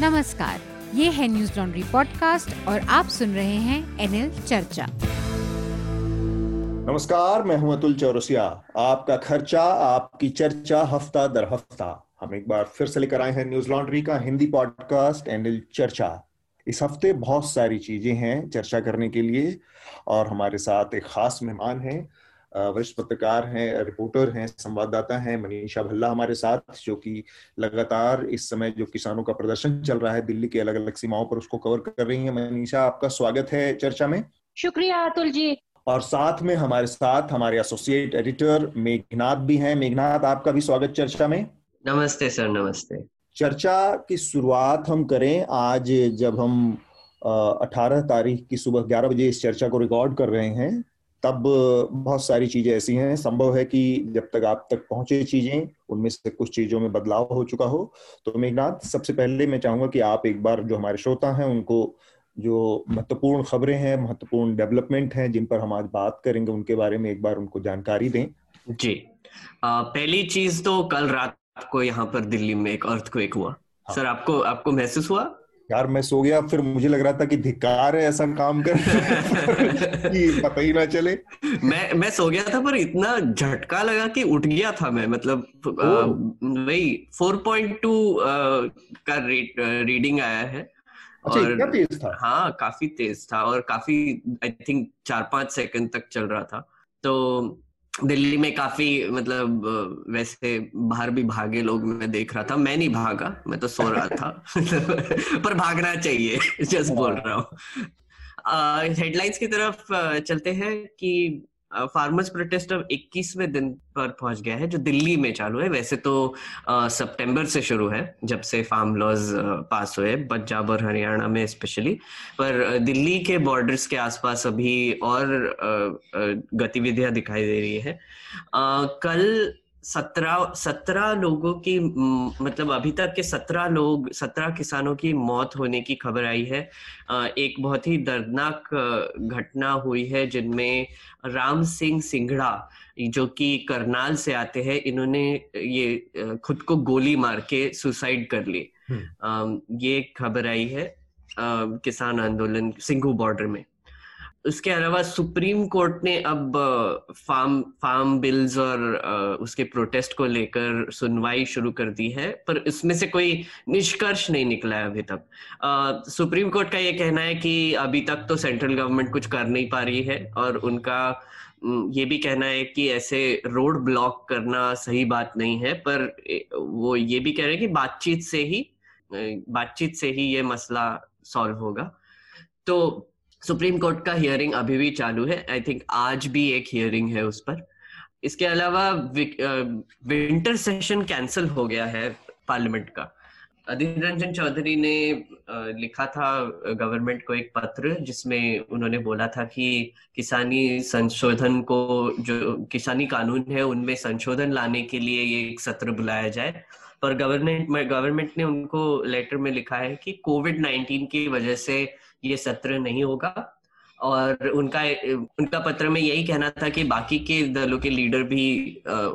नमस्कार, ये है न्यूज़ लॉन्ड्री पॉडकास्ट और आप सुन रहे हैं एनएल चर्चा। नमस्कार, मैं हूँ अतुल चौरसिया। आपका खर्चा, आपकी चर्चा, हफ़्ता दर हफ़्ता। हम एक बार फिर से लेकर आए हैं न्यूज़ लॉन्ड्री का हिंदी पॉडकास्ट एनएल चर्चा। इस हफ़्ते बहुत सारी चीज़ें हैं चर्चा करने के लिए और हमारे साथ एक खास मेहमान हैं। वरिष्ठ पत्रकार हैं रिपोर्टर हैं संवाददाता हैं मनीषा भल्ला हमारे साथ जो कि लगातार इस समय जो किसानों का प्रदर्शन चल रहा है दिल्ली के अलग अलग सीमाओं पर उसको कवर कर रही हैं। मनीषा आपका स्वागत है चर्चा में? शुक्रिया अतुल जी। और साथ में हमारे साथ हमारे एसोसिएट एडिटर मेघनाथ भी हैं। मेघनाथ आपका भी स्वागत चर्चा में? नमस्ते सर नमस्ते। चर्चा की शुरुआत हम करें। आज जब हम अठारह तारीख की सुबह ग्यारह बजे इस चर्चा को रिकॉर्ड कर रहे हैं तब बहुत सारी चीज़ें ऐसी हैं। संभव है कि जब तक आप तक पहुँचे चीज़ें उनमें से कुछ चीज़ों में बदलाव हो चुका हो। तो मेघनाथ सबसे पहले मैं चाहूँगा कि आप एक बार जो हमारे श्रोता हैं उनको जो महत्वपूर्ण खबरें हैं महत्वपूर्ण डेवलपमेंट हैं जिन पर हम आज बात करेंगे उनके बारे में एक बार उनको जानकारी दें। जी। आ, पहली चीज़ तो कल रात को यहाँ पर दिल्ली में एक अर्थ को हुआ। हाँ. सर आपको आपको महसूस हुआ? यार मैं सो गया फिर मुझे लग रहा था कि धिक्कार है ऐसा काम कर कि पता ही ना चले। मैं मैं सो गया था पर इतना झटका लगा कि उठ गया था मैं मतलब वही 4.2 का रीड, रीडिंग आया है। अच्छा, और तेज था? हाँ काफ़ी तेज था और काफ़ी आई थिंक चार पाँच सेकंड तक चल रहा था। तो दिल्ली में काफ़ी मतलब वैसे बाहर भी भागे लोग मैं देख रहा था। मैं नहीं भागा मैं तो सो रहा था। पर भागना चाहिए जस्ट बोल रहा हूँ। हेडलाइंस की तरफ़ चलते हैं कि फार्मर्स प्रोटेस्ट अब 21वें दिन पर पहुँच गया है जो दिल्ली में चालू है। वैसे तो सितंबर से शुरू है जब से फार्म लॉज पास हुए पंजाब और हरियाणा में स्पेशली पर दिल्ली के बॉर्डर्स के आसपास अभी और गतिविधियाँ दिखाई दे रही है। आ, कल सत्रह सत्रह लोगों की मतलब अभी तक के सत्रह लोग सत्रह किसानों की मौत होने की खबर आई है। एक बहुत ही दर्दनाक घटना हुई है जिनमें राम सिंह सिंघड़ा जो कि करनाल से आते हैं इन्होंने ये खुद को गोली मार के सुसाइड कर ली। हम्म। ये खबर आई है किसान आंदोलन सिंघू बॉर्डर में। उसके अलावा सुप्रीम कोर्ट ने अब फार्म फार्म बिल्स और उसके प्रोटेस्ट को लेकर सुनवाई शुरू कर दी है, पर इसमें से कोई निष्कर्ष नहीं निकला है अभी तक। सुप्रीम कोर्ट का ये कहना है कि अभी तक तो सेंट्रल गवर्नमेंट कुछ कर नहीं पा रही है और उनका ये भी कहना है कि ऐसे रोड ब्लॉक करना सही बात नहीं है, पर वो ये भी कह रहे हैं कि बातचीत से ही बातचीत से ही ये मसला सॉल्व होगा। तो सुप्रीम कोर्ट का हियरिंग अभी भी चालू है। आई थिंक आज भी एक हियरिंग है उस पर। इसके अलावा विंटर सेशन कैंसिल हो गया है पार्लियामेंट का। अधीर रंजन चौधरी ने लिखा था गवर्नमेंट को एक पत्र जिसमें उन्होंने बोला था कि किसानी संशोधन को जो, किसानी कानून है उनमें संशोधन लाने के लिए ये एक सत्र बुलाया जाए। पर गवर्नमेंट गवर्नमेंट ने उनको लेटर में लिखा है कि कोविड नाइन्टीन की वजह से ये सत्र नहीं होगा। और उनका उनका पत्र में यही कहना था कि बाकी के दलों के लीडर भी आ,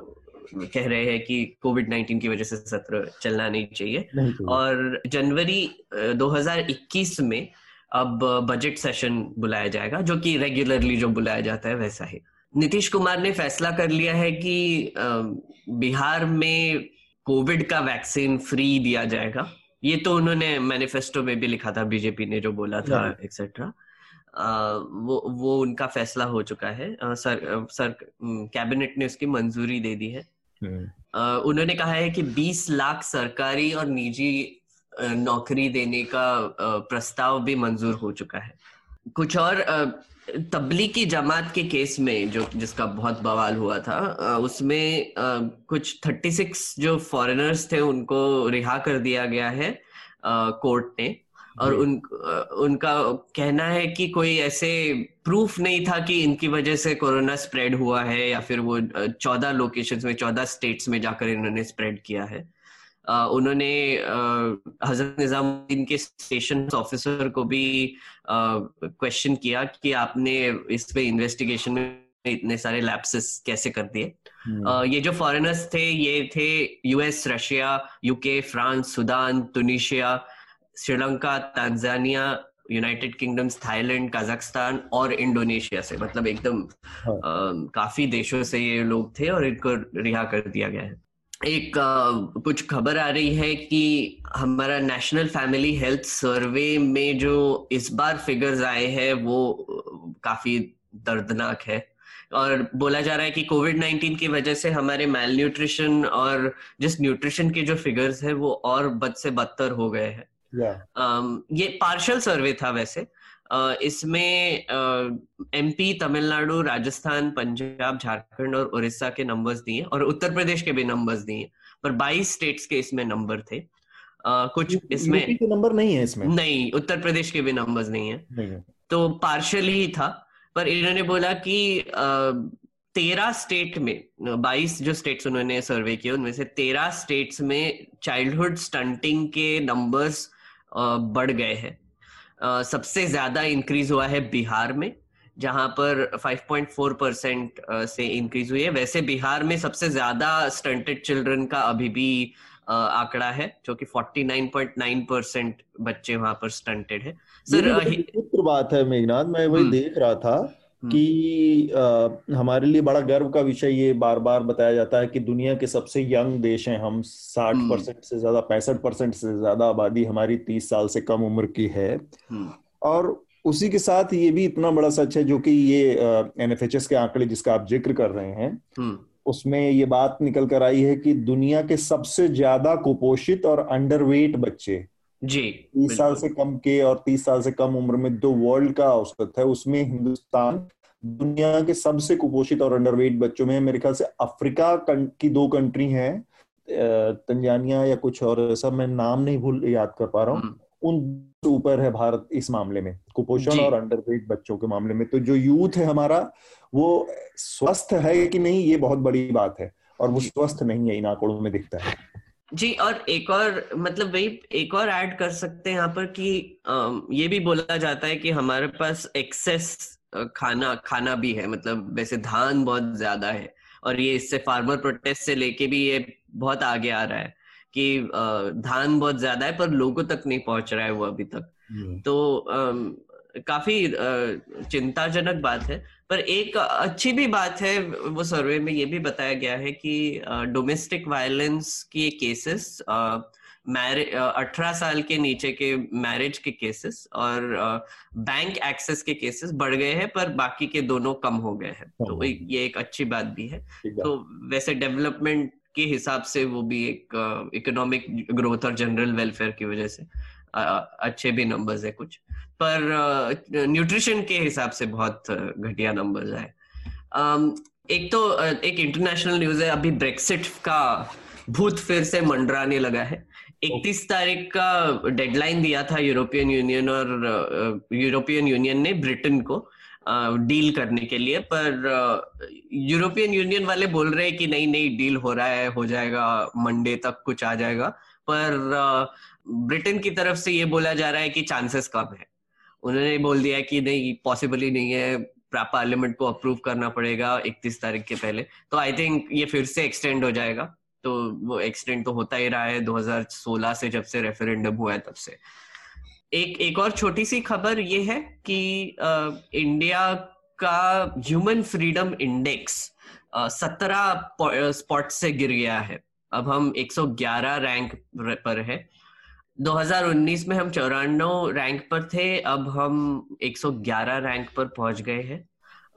कह रहे हैं कि कोविड 19 की वजह से सत्र चलना नहीं चाहिए, नहीं। और जनवरी 2021 में अब बजट सेशन बुलाया जाएगा जो कि रेगुलरली जो बुलाया जाता है वैसा ही। नीतीश कुमार ने फैसला कर लिया है कि बिहार में कोविड का वैक्सीन फ्री दिया जाएगा। ये तो उन्होंने मैनिफेस्टो में भी लिखा था बीजेपी ने जो बोला था एक्सेट्रा वो वो उनका फैसला हो चुका है। आ, सर सर कैबिनेट ने उसकी मंजूरी दे दी है। आ, उन्होंने कहा है कि 20 लाख सरकारी और निजी नौकरी देने का प्रस्ताव भी मंजूर हो चुका है। कुछ और तबलीगी जमात के केस में जो जिसका बहुत बवाल हुआ था उसमें कुछ 36 जो फॉरेनर्स थे उनको रिहा कर दिया गया है कोर्ट ने। और उन उनका कहना है कि कोई ऐसे प्रूफ नहीं था कि इनकी वजह से कोरोना स्प्रेड हुआ है या फिर वो चौदह लोकेशंस में चौदह स्टेट्स में जाकर इन्होंने स्प्रेड किया है। उन्होंने हज़रत निजामुद्दीन के स्टेशन ऑफिसर को भी क्वेश्चन किया कि आपने इस पे इन्वेस्टिगेशन में इतने सारे लैप्सेस कैसे कर दिए हम्म। ये जो फॉरेनर्स थे ये थे US Russia UK France Sudan Tunisia Sri Lanka Tanzania United Kingdoms Thailand Kazakhstan और इंडोनेशिया से मतलब एकदम हाँ। काफ़ी देशों से ये लोग थे और इनको रिहा कर दिया गया है एक आ, कुछ खबर आ रही है कि हमारा नेशनल फैमिली हेल्थ सर्वे में जो इस बार फिगर्स आए हैं वो काफ़ी दर्दनाक है। और बोला जा रहा है कि कोविड नाइन्टीन की वजह से हमारे मेल न्यूट्रिशन और जिस न्यूट्रिशन के जो फिगर्स है वो और बद से बदतर हो गए हैं। yeah. ये पार्शल सर्वे था वैसे। इसमें एमपी तमिलनाडु राजस्थान पंजाब झारखंड और उड़ीसा के नंबर्स दिए और उत्तर प्रदेश के भी नंबर्स दिए पर 22 स्टेट्स के इसमें नंबर थे। uh, कुछ इसमें के नंबर नहीं है इसमें? नहीं उत्तर प्रदेश के भी नंबर्स नहीं है, नहीं तो पार्शल ही था पर इन्होंने बोला कि तेरह स्टेट में बाईस जो स्टेट्स उन्होंने सर्वे किए उनमें से तेरह स्टेट्स में चाइल्डहुड स्टंटिंग के नंबर्स बढ़ गए हैं। सबसे ज़्यादा इंक्रीज हुआ है बिहार में जहाँ पर 5.4 परसेंट से इंक्रीज हुई है वैसे बिहार में सबसे ज़्यादा स्टंटेड चिल्ड्रन का अभी भी आंकड़ा है जो कि 49.9 परसेंट बच्चे वहाँ पर स्टंटेड है सर बात है मेघनाथ मैं वही हम्म। देख रहा था। कि आ, हमारे लिए बड़ा गर्व का विषय ये बार बार बताया जाता है कि दुनिया के सबसे यंग देश हैं हम 60 हम्म। परसेंट से ज़्यादा पैंसठ परसेंट से ज़्यादा आबादी हमारी 30 साल से कम उम्र की है हम्म। और उसी के साथ ये भी इतना बड़ा सच है जो कि ये एन एफ़ के आंकड़े जिसका आप ज़िक्र कर रहे हैं उसमें ये बात निकल कर आई है कि दुनिया के सबसे ज़्यादा कुपोषित और अंडरवेट बच्चे जी तीस साल से कम के और तीस साल से कम उम्र में जो वर्ल्ड का औसत है उसमें हिंदुस्तान दुनिया के सबसे कुपोषित और अंडरवेट बच्चों में मेरे ख्याल से अफ्रीका की दो कंट्री हैं तंजानिया या कुछ और ऐसा मैं नाम नहीं भूल याद कर पा रहा हूँ। हम्म। उन ऊपर है भारत इस मामले में कुपोषण और अंडरवेट बच्चों के मामले में। तो जो यूथ है हमारा वो स्वस्थ है कि नहीं ये बहुत बड़ी बात है। और वो स्वस्थ नहीं है इन आंकड़ों में दिखता है। जी और एक और मतलब वही एक और ऐड कर सकते हैं यहाँ पर कि ये भी बोला जाता है कि हमारे पास एक्सेस खाना खाना भी है मतलब वैसे धान बहुत ज़्यादा है और ये इससे फार्मर प्रोटेस्ट से लेके भी ये बहुत आगे आ रहा है कि धान बहुत ज़्यादा है पर लोगों तक नहीं पहुँच रहा है वो अभी तक हम्म। तो काफ़ी चिंताजनक बात है पर एक अच्छी भी बात है वो सर्वे में ये भी बताया गया है कि डोमेस्टिक वायलेंस के केसेस मैरिज अठारह साल के नीचे के मैरिज के केसेस और बैंक एक्सेस के केसेस बढ़ गए हैं पर बाकी के दोनों कम हो गए हैं। तो ये एक अच्छी बात भी है। तो वैसे डेवलपमेंट के हिसाब से वो भी एक इकोनॉमिक ग्रोथ और जनरल वेलफेयर की वजह से। अच्छे भी नंबर्स है कुछ। पर न्यूट्रिशन के हिसाब से बहुत घटिया नंबर्स है। एक तो एक इंटरनेशनल न्यूज़ है, अभी ब्रेक्सिट का भूत फिर से मंडराने लगा है। 31 तारीख का डेडलाइन दिया था यूरोपियन यूनियन और यूरोपियन यूनियन ने ब्रिटेन को डील करने के लिए। पर यूरोपियन यूनियन वाले बोल रहे हैं कि नहीं नहीं डील हो रहा है, हो जाएगा मंडे तक कुछ आ जाएगा। पर ब्रिटेन की तरफ़ से ये बोला जा रहा है कि चांसेस कम है। उन्होंने बोल दिया कि नहीं पॉसिबल ही नहीं है। पार्लियामेंट को अप्रूव करना पड़ेगा इकतीस तारीख के पहले। तो आई थिंक ये फिर से एक्सटेंड हो जाएगा। तो वो एक्सटेंड तो होता ही रहा है 2016 से जब से रेफरेंडम हुआ है तब से। एक एक और छोटी सी खबर ये है कि आ, इंडिया का ह्यूमन फ्रीडम इंडेक्स सत्रह स्पॉट से गिर गया है। अब हम 111 रैंक पर है। 2019 में हम चौरानवे रैंक पर थे अब हम 111 रैंक पर पहुँच गए हैं।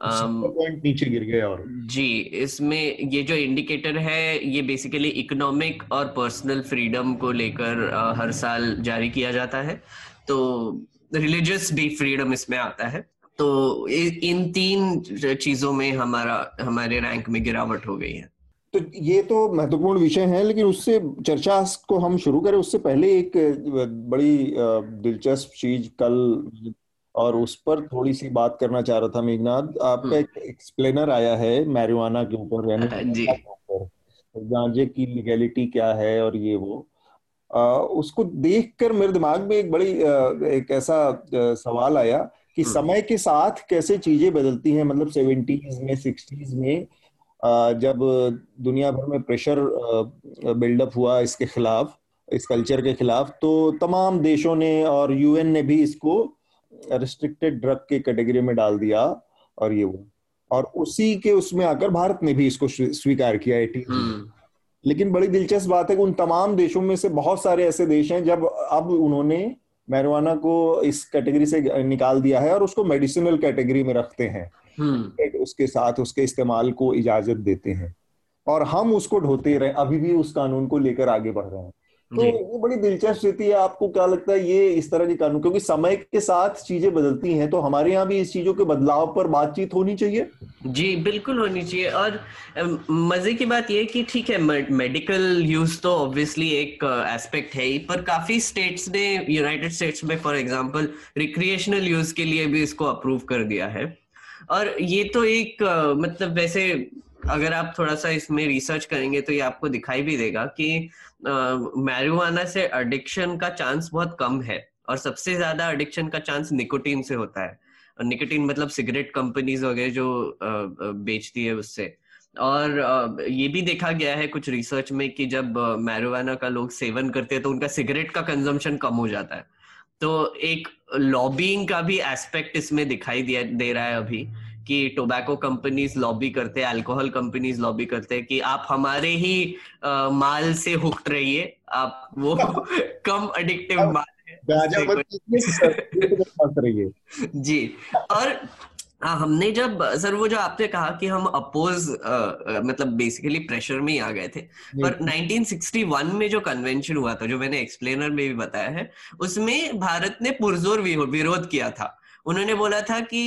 पॉइंट नीचे गिर गए और। जी इसमें ये जो इंडिकेटर है ये बेसिकली इकोनॉमिक और पर्सनल फ्रीडम को लेकर हर साल जारी किया जाता है। तो रिलीजियस भी फ्रीडम इसमें आता है। तो इन तीन चीज़ों में हमारा हमारे रैंक में गिरावट हो गई है। तो ये तो महत्वपूर्ण विषय है लेकिन उससे चर्चा को हम शुरू करें उससे पहले एक बड़ी दिलचस्प चीज़ कल और उस पर थोड़ी सी बात करना चाह रहा था मेघनाथ आपका हम्म। एक एक्सप्लेनर आया है मैरिवाना के ऊपर गांजे की लीगैलिटी क्या है और ये वो आ, उसको देखकर मेरे दिमाग में एक बड़ी एक ऐसा सवाल आया कि हम्म। समय के साथ कैसे चीज़ें बदलती हैं मतलब सेवेंटीज में सिक्सटीज में जब दुनिया भर में प्रेशर बिल्डअप हुआ इसके खिलाफ इस कल्चर के खिलाफ तो तमाम देशों ने और यूएन ने भी इसको रिस्ट्रिक्टेड ड्रग के कैटेगरी में डाल दिया और ये वो और उसी के उसमें आकर भारत ने भी इसको स्वीकार किया एटी हम्म। लेकिन बड़ी दिलचस्प बात है कि उन तमाम देशों में से बहुत सारे ऐसे देश हैं जब अब उन्होंने मैरवाना को इस कैटेगरी से निकाल दिया है और उसको मेडिसिनल कैटेगरी में रखते हैं। हम्म। उसके साथ उसके इस्तेमाल को इजाज़त देते हैं। और हम उसको ढोते रहे अभी भी उस कानून को लेकर आगे बढ़ रहे हैं। तो ये बड़ी दिलचस्प स्थिति है। आपको क्या लगता है ये इस तरह की कानून? क्योंकि समय के साथ चीज़ें बदलती हैं तो हमारे यहाँ भी इस चीज़ों के बदलाव पर बातचीत होनी चाहिए। जी बिल्कुल होनी चाहिए। और मज़े की बात ये कि ठीक है मेडिकल यूज़ तो ऑब्वियसली एक एस्पेक्ट है ही पर काफ़ी स्टेट्स ने यूनाइटेड स्टेट्स में फॉर एग्ज़ाम्पल रिक्रिएशनल यूज़ के लिए भी इसको अप्रूव कर दिया है। और ये तो एक मतलब वैसे अगर आप थोड़ा सा इसमें रिसर्च करेंगे तो ये आपको दिखाई भी देगा कि मैरिजुआना से एडिक्शन का चांस बहुत कम है और सबसे ज़्यादा एडिक्शन का चांस निकोटीन से होता है। और निकोटीन मतलब सिगरेट कंपनीज़ वगैरह जो बेचती है उससे। और ये भी देखा गया है कुछ रिसर्च में कि जब मैरिजुआना का लोग सेवन करते हैं तो उनका सिगरेट का कंजम्पशन कम हो जाता है। तो एक लॉबिंग का भी एस्पेक्ट इसमें दिखाई दे रहा है अभी। कि टोबैको कंपनीज़ लॉबी करते हैं अल्कोहल कंपनीज़ लॉबी करते हैं कि आप हमारे ही आ, माल से हुक्ट रहिए। आप वो कम एडिक्टिव माल है। जी। और हाँ हमने जब सर वो जो आपने कहा कि हम अपोज मतलब बेसिकली प्रेशर में ही आ गए थे। पर 1961 में जो कन्वेंशन हुआ था जो मैंने एक्सप्लेनर में भी बताया है उसमें भारत ने पुरजोर विरोध किया था। उन्होंने बोला था कि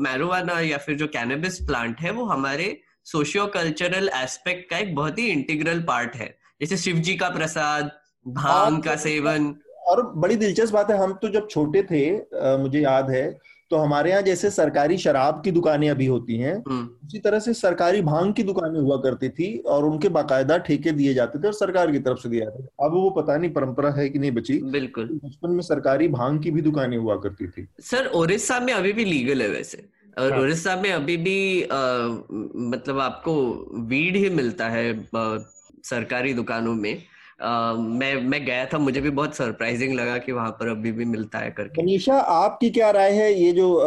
मैरोवाना या फिर जो कैनबिस प्लांट है वो हमारे सोशियो कल्चरल एस्पेक्ट का एक बहुत ही इंटीग्रल पार्ट है। जैसे शिव जी का प्रसाद भाँग का सेवन। और बड़ी दिलचस्प बात है हम तो जब छोटे थे आ, मुझे याद है तो हमारे यहाँ जैसे सरकारी शराब की दुकानें अभी होती हैं हम्म। उसी तरह से सरकारी भाँग की दुकानें हुआ करती थी और उनके बाकायदा ठेके दिए जाते थे और सरकार की तरफ़ से दिया जाता था। अब वो पता नहीं परंपरा है कि नहीं बची बिल्कुल। बचपन में सरकारी भाँग की भी दुकानें हुआ करती थी। सर ओडिशा में अभी भी लीगल है वैसे। और उड़ीसा हाँ। में अभी भी आ, मतलब आपको वीड ही मिलता है आ, सरकारी दुकानों में। मैं मैं गया था मुझे भी बहुत सरप्राइजिंग लगा कि वहाँ पर अभी भी मिलता है करके। मनीषा आपकी क्या राय है? ये जो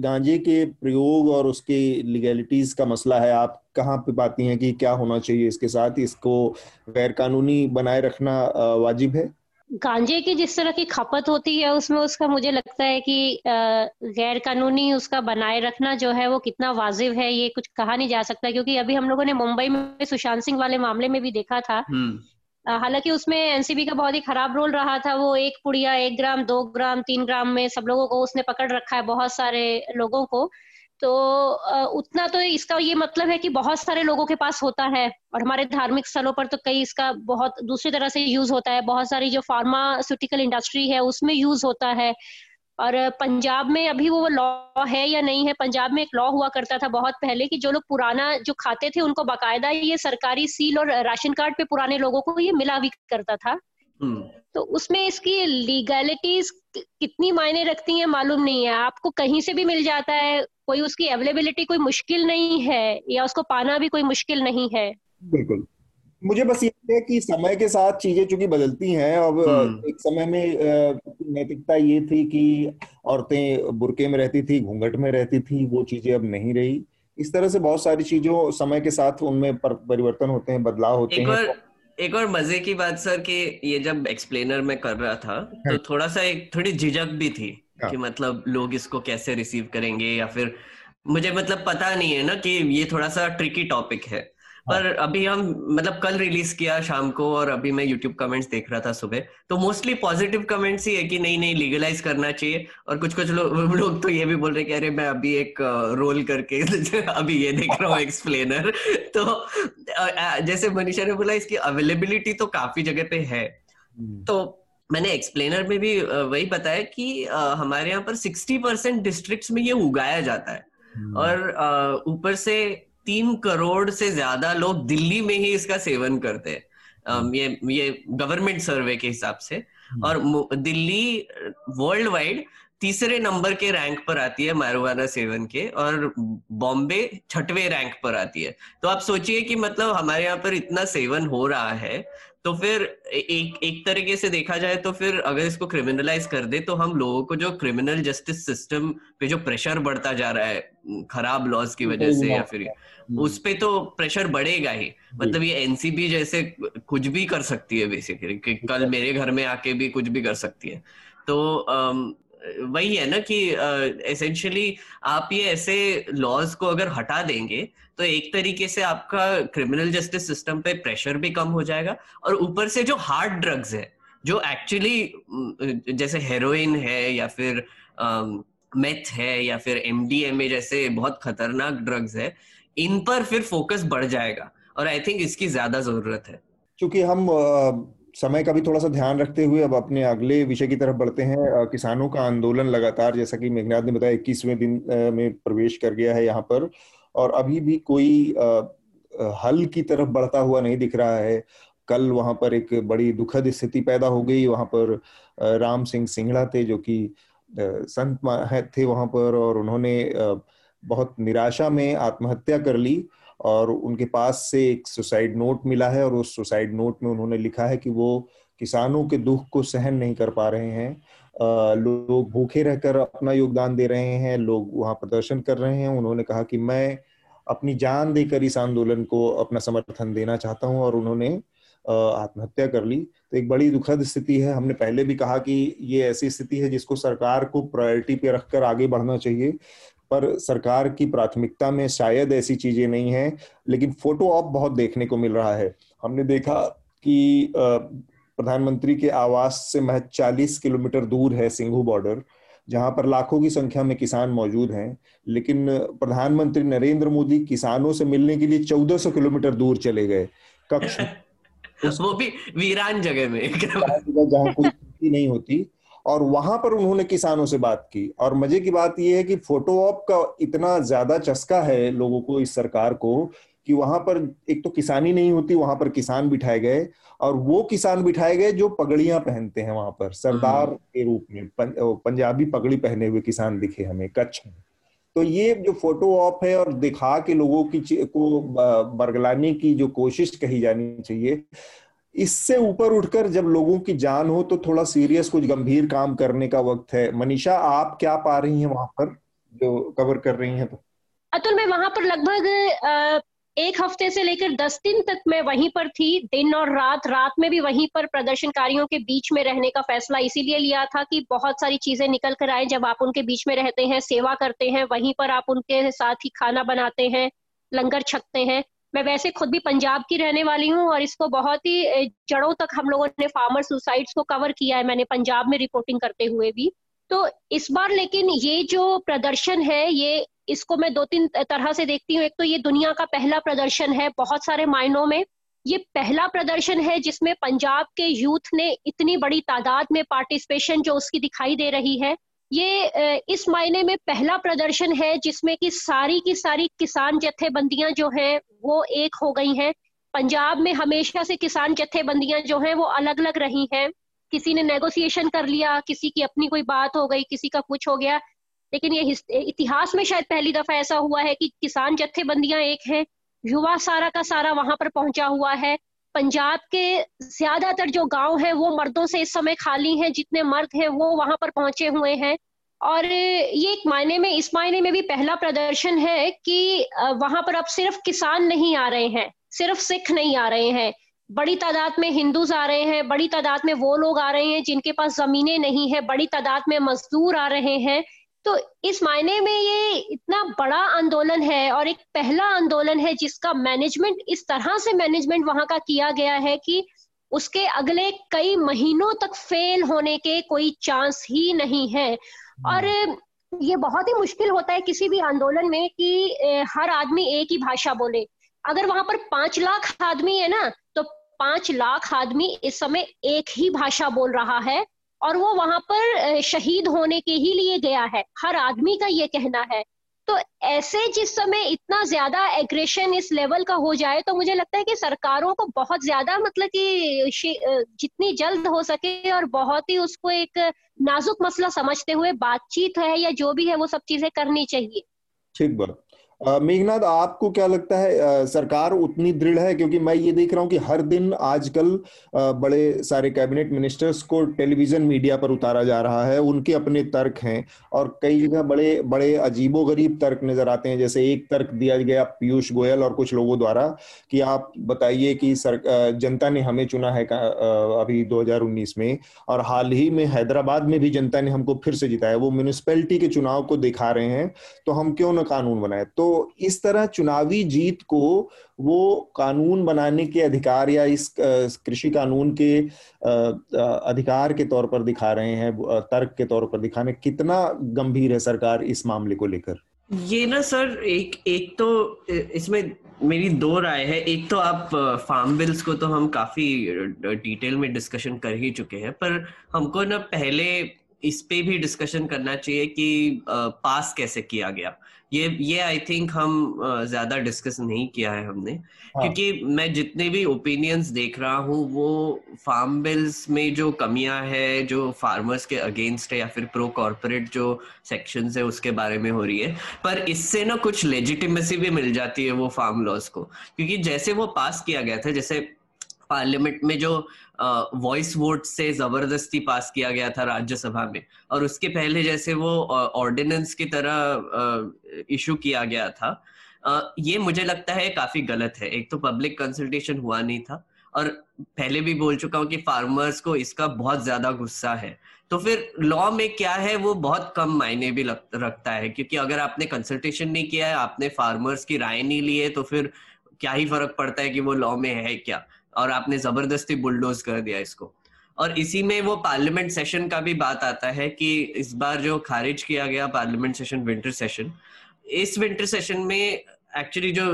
गांजे के प्रयोग और उसकी लीगैलिटीज का मसला है आप कहाँ पे पाती हैं कि क्या होना चाहिए इसके साथ? इसको गैर कानूनी बनाए रखना वाजिब है? गांजे की जिस तरह की खपत होती है उसमें उसका मुझे लगता है कि गैर कानूनी उसका बनाए रखना जो है वो कितना वाजिब है ये कुछ कहा नहीं जा सकता क्योंकि अभी हम लोगों ने मुंबई में सुशांत सिंह वाले मामले में भी देखा था हम्म। हालाँकि उसमें एनसीबी का बहुत ही खराब रोल रहा था, वो एक पुड़िया, एक ग्राम, दो ग्राम, तीन ग्राम में सब लोगों को उसने पकड़ रखा है, बहुत सारे लोगों को। तो उतना तो इसका ये मतलब है कि बहुत सारे लोगों के पास होता है और हमारे धार्मिक स्थलों पर तो कई इसका बहुत दूसरी तरह से यूज़ होता है। बहुत सारी जो फार्मास्यूटिकल इंडस्ट्री है, उसमें यूज़ होता है। और पंजाब में अभी वो लॉ है या नहीं है पंजाब में एक लॉ हुआ करता था बहुत पहले कि जो लोग पुराना जो खाते थे उनको बाकायदा ये सरकारी सील और राशन कार्ड पे पुराने लोगों को ये मिला भी करता था। हम्म। तो उसमें इसकी लीगैलिटीज कितनी मायने रखती है मालूम नहीं है। आपको कहीं से भी मिल जाता है कोई उसकी अवेलेबिलिटी कोई मुश्किल नहीं है या उसको पाना भी कोई मुश्किल नहीं है। बिल्कुल। मुझे बस ये है कि समय के साथ चीज़ें चूँकि बदलती हैं अब हम्म। एक समय में नैतिकता ये थी कि औरतें बुरके में रहती थी घूंघट में रहती थी वो चीज़ें अब नहीं रही इस तरह से बहुत सारी चीज़ों समय के साथ उनमें परिवर्तन होते हैं बदलाव होते एक हैं और, एक और मज़े की बात सर कि ये जब एक्सप्लेनर में कर रहा था तो हाँ। थोड़ा सा एक थोड़ी झिझक भी थी हाँ। कि मतलब लोग इसको कैसे रिसीव करेंगे या फिर मुझे मतलब पता नहीं है ना कि ये थोड़ा सा ट्रिकी टॉपिक है पर अभी हम मतलब कल रिलीज़ किया शाम को और अभी मैं यूट्यूब कमेंट्स देख रहा था सुबह। तो मोस्टली पॉजिटिव कमेंट्स ही है कि नहीं नहीं लीगलाइज करना चाहिए। और कुछ कुछ लोग लोग तो ये भी बोल रहे कि अरे मैं अभी एक रोल करके अभी ये देख रहा हूँ एक्सप्लेनर तो जैसे मनीषा ने बोला इसकी अवेलेबिलिटी तो काफ़ी जगह पे है। हम्म। तो मैंने एक्सप्लेनर में भी वही बताया कि हमारे यहाँ पर सिक्सटी परसेंट डिस्ट्रिक्ट में ये उगाया जाता है। हम्म। और ऊपर से तीन करोड़ से ज़्यादा लोग दिल्ली में ही इसका सेवन करते हैं। um, ये ये गवर्नमेंट सर्वे के हिसाब से। हम्म। और दिल्ली वर्ल्ड वाइड तीसरे नंबर के रैंक पर आती है मारुवाना सेवन के और बॉम्बे छठवें रैंक पर आती है। तो आप सोचिए कि मतलब हमारे यहाँ पर इतना सेवन हो रहा है तो फिर एक एक तरीके से देखा जाए तो फिर अगर इसको क्रिमिनलाइज कर दे तो हम लोगों को जो क्रिमिनल जस्टिस सिस्टम पे जो प्रेशर बढ़ता जा रहा है खराब लॉज की वजह से या फिर हम्म। उस पे तो प्रेशर बढ़ेगा ही। मतलब ये एनसीबी जैसे कुछ भी कर सकती है बेसिकली कि कल मेरे घर में आके भी कुछ भी कर सकती है। तो वही है ना कि एसेंशियली आप ये ऐसे लॉज को अगर हटा देंगे तो एक तरीके से आपका क्रिमिनल जस्टिस सिस्टम पे प्रेशर भी कम हो जाएगा। और ऊपर से जो हार्ड ड्रग्स है, जो एक्चुअली जैसे हेरोइन है या फिर मेथ है या फिर एमडीएमए जैसे बहुत खतरनाक ड्रग्स है, इन पर फिर फोकस बढ़ जाएगा। और आई थिंक इसकी ज़्यादा ज़रूरत है। क्योंकि हम समय का भी थोड़ा सा ध्यान रखते हुए अब अपने अगले विषय की तरफ़ बढ़ते हैं। किसानों का आंदोलन लगातार, जैसा कि मेघनाथ ने बताया, इक्कीसवें दिन में प्रवेश कर गया है यहाँ पर। और अभी भी कोई हल की तरफ़ बढ़ता हुआ नहीं दिख रहा है। कल वहाँ पर एक बड़ी दुखद स्थिति पैदा हो गई। वहाँ पर राम सिंह सिंगड़ा थे जो कि संत थे वहाँ पर और उन्होंने बहुत निराशा में आत्महत्या कर ली और उनके पास से एक सुसाइड नोट मिला है और उस सुसाइड नोट में उन्होंने लिखा है कि वो किसानों के दुख को सहन नहीं कर पा रहे हैं। लोग भूखे रहकर अपना योगदान दे रहे हैं, लोग वहाँ प्रदर्शन कर रहे हैं। उन्होंने कहा कि मैं अपनी जान देकर इस आंदोलन को अपना समर्थन देना चाहता हूँ और उन्होंने आत्महत्या कर ली। तो एक बड़ी दुखद स्थिति है। हमने पहले भी कहा कि ये ऐसी स्थिति है जिसको सरकार को प्रायोरिटी पे रखकर आगे बढ़ना चाहिए, पर सरकार की प्राथमिकता में शायद ऐसी चीज़ें नहीं है, लेकिन फ़ोटो ऑप बहुत देखने को मिल रहा है। हमने देखा कि प्रधानमंत्री के आवास से महज 40 किलोमीटर दूर है सिंघू बॉर्डर। जहाँ पर लाखों की संख्या में किसान मौजूद हैं लेकिन प्रधानमंत्री नरेंद्र मोदी किसानों से मिलने के लिए 1400 किलोमीटर दूर चले गए। कक्ष वो भी वीरान जगह में। जहाँ कोई नहीं होती और वहाँ पर उन्होंने किसानों से बात की। और मज़े की बात यह है कि फ़ोटो ऑप का इतना ज़्यादा चस्का है लोगों को इस सरकार को कि वहाँ पर एक तो किसानी नहीं होती वहाँ पर किसान बिठाए गए और वो किसान बिठाए गए जो पगड़ियाँ पहनते हैं वहाँ पर सरदार हम्म। के रूप में पंजाबी पगड़ी पहने हुए किसान दिखे हमें कच्छ में। तो ये जो फ़ोटो ऑप है और दिखा के लोगों की को बरगलाने की जो कोशिश कही जानी चाहिए इससे ऊपर उठकर जब लोगों की जान हो तो थोड़ा सीरियस कुछ गंभीर काम करने का वक्त है। मनीषा आप क्या पा रही हैं वहाँ पर जो कवर कर रही हैं तो? अतुल मैं वहाँ पर लगभग एक हफ़्ते से लेकर दस दिन तक मैं वहीं पर थी। दिन और रात रात में भी वहीं पर प्रदर्शनकारियों के बीच में रहने का फैसला इसीलिए लिया था कि बहुत सारी चीज़ें निकल कर आए। जब आप उनके बीच में रहते हैं, सेवा करते हैं, वहीं पर आप उनके साथ ही खाना बनाते हैं, लंगर छकते हैं। मैं वैसे खुद भी पंजाब की रहने वाली हूँ और इसको बहुत ही जड़ों तक हम लोगों ने फार्मर सुसाइड्स को कवर किया है। मैंने पंजाब में रिपोर्टिंग करते हुए भी। तो इस बार लेकिन ये जो प्रदर्शन है, ये इसको मैं दो तीन तरह से देखती हूँ। एक तो ये दुनिया का पहला प्रदर्शन है बहुत सारे मायनों में। ये पहला प्रदर्शन है जिसमें पंजाब के यूथ ने इतनी बड़ी तादाद में पार्टिसिपेशन जो उसकी दिखाई दे रही है, ये इस मायने में पहला प्रदर्शन है जिसमें कि सारी की सारी किसान जत्थेबंदियाँ जो हैं वो एक हो गई हैं। पंजाब में हमेशा से किसान जत्थेबंदियाँ जो हैं वो अलग अलग रही हैं। किसी ने नेगोशिएशन कर लिया, किसी की अपनी कोई बात हो गई, किसी का कुछ हो गया। लेकिन ये इतिहास में शायद पहली दफ़ा ऐसा हुआ है कि किसान जत्थेबंदियाँ एक हैं, युवा सारा का सारा वहाँ पर पहुँचा हुआ है। पंजाब के ज़्यादातर जो गाँव है, वो मर्दों से इस समय खाली हैं, जितने मर्द हैं, वो वहाँ पर पहुँचे हुए हैं। और ये एक मायने में, इस मायने में भी पहला प्रदर्शन है कि वहाँ पर अब सिर्फ़ किसान नहीं आ रहे हैं, सिर्फ़ सिख नहीं आ रहे हैं। बड़ी तादाद में हिंदूज आ रहे हैं, बड़ी तादाद में वो लोग आ रहे हैं जिनके पास जमीनें नहीं है, बड़ी तादाद में मजदूर आ रहे हैं। तो इस मायने में ये इतना बड़ा आंदोलन है और एक पहला आंदोलन है जिसका मैनेजमेंट इस तरह से मैनेजमेंट वहाँ का किया गया है कि उसके अगले कई महीनों तक फेल होने के कोई चांस ही नहीं है। और हम्म। ये बहुत ही मुश्किल होता है किसी भी आंदोलन में कि हर आदमी एक ही भाषा बोले। अगर वहाँ पर पाँच लाख आदमी है ना तो पाँच लाख आदमी इस समय एक ही भाषा बोल रहा है। और वो वहाँ पर शहीद होने के ही लिए गया है। हर आदमी का ये कहना है। तो ऐसे जिस समय इतना ज़्यादा एग्रेशन इस लेवल का हो जाए तो मुझे लगता है कि सरकारों को बहुत ज़्यादा मतलब कि जितनी जल्द हो सके और बहुत ही उसको एक नाजुक मसला समझते हुए बातचीत है या जो भी है वो सब चीज़ें करनी चाहिए। ठीक बात। मेघनाथ आपको क्या लगता है सरकार उतनी दृढ़ है? क्योंकि मैं ये देख रहा हूँ कि हर दिन आजकल बड़े सारे कैबिनेट मिनिस्टर्स को टेलीविज़न मीडिया पर उतारा जा रहा है। उनके अपने तर्क हैं और कई जगह बड़े बड़े अजीबो गरीब तर्क नज़र आते हैं। जैसे एक तर्क दिया गया पीयूष गोयल और कुछ लोगों द्वारा कि आप बताइए कि सर जनता ने हमें चुना है अभी दो हज़ार उन्नीस में और हाल ही में हैदराबाद में भी जनता ने हमको फिर से जिताया। वो म्यूनिसपैलिटी के चुनाव को दिखा रहे हैं तो हम क्यों ना कानून बनाए? तो तो इस तरह चुनावी जीत को वो कानून बनाने के अधिकार या इस कृषि कानून के अधिकार के तौर पर दिखा रहे हैं तर्क के तौर पर दिखाने, कितना गंभीर है सरकार इस मामले को लेकर? ये ना सर, एक एक तो इसमें मेरी दो राय है। एक तो आप फार्म बिल्स को तो हम काफ़ी डिटेल में डिस्कशन कर ही चुके हैं, पर हमको ना पहले इस पे भी डिस्कशन करना चाहिए कि पास कैसे किया गया। ये ये आई थिंक हम ज़्यादा डिस्कस नहीं किया है हमने। हाँ. क्योंकि मैं जितने भी ओपिनियंस देख रहा हूँ वो फार्म बिल्स में जो कमियाँ है जो फार्मर्स के अगेंस्ट है या फिर प्रो कॉर्पोरेट जो सेक्शन है उसके बारे में हो रही है। पर इससे ना कुछ लेजिटिमेसी भी मिल जाती है वो फार्म लॉस को। क्योंकि जैसे वो पास किया गया था जैसे पार्लियामेंट में जो वॉइस वोट से ज़बरदस्ती पास किया गया था राज्यसभा में और उसके पहले जैसे वो ऑर्डिनेंस की तरह इशू किया गया था। ये मुझे लगता है काफ़ी गलत है। एक तो पब्लिक कंसल्टेशन हुआ नहीं था और पहले भी बोल चुका हूँ कि फार्मर्स को इसका बहुत ज़्यादा गुस्सा है। तो फिर लॉ में क्या है वो बहुत कम मायने भी लग, रखता है क्योंकि अगर आपने कंसल्टेशन नहीं किया है आपने फार्मर्स की राय नहीं ली है तो फिर क्या ही फ़र्क पड़ता है कि वो लॉ में है क्या? और आपने ज़बरदस्ती बुलडोज कर दिया इसको। और इसी में वो पार्लियामेंट सेशन का भी बात आता है कि इस बार जो खारिज किया गया पार्लियामेंट सेशन विंटर सेशन इस विंटर सेशन में एक्चुअली जो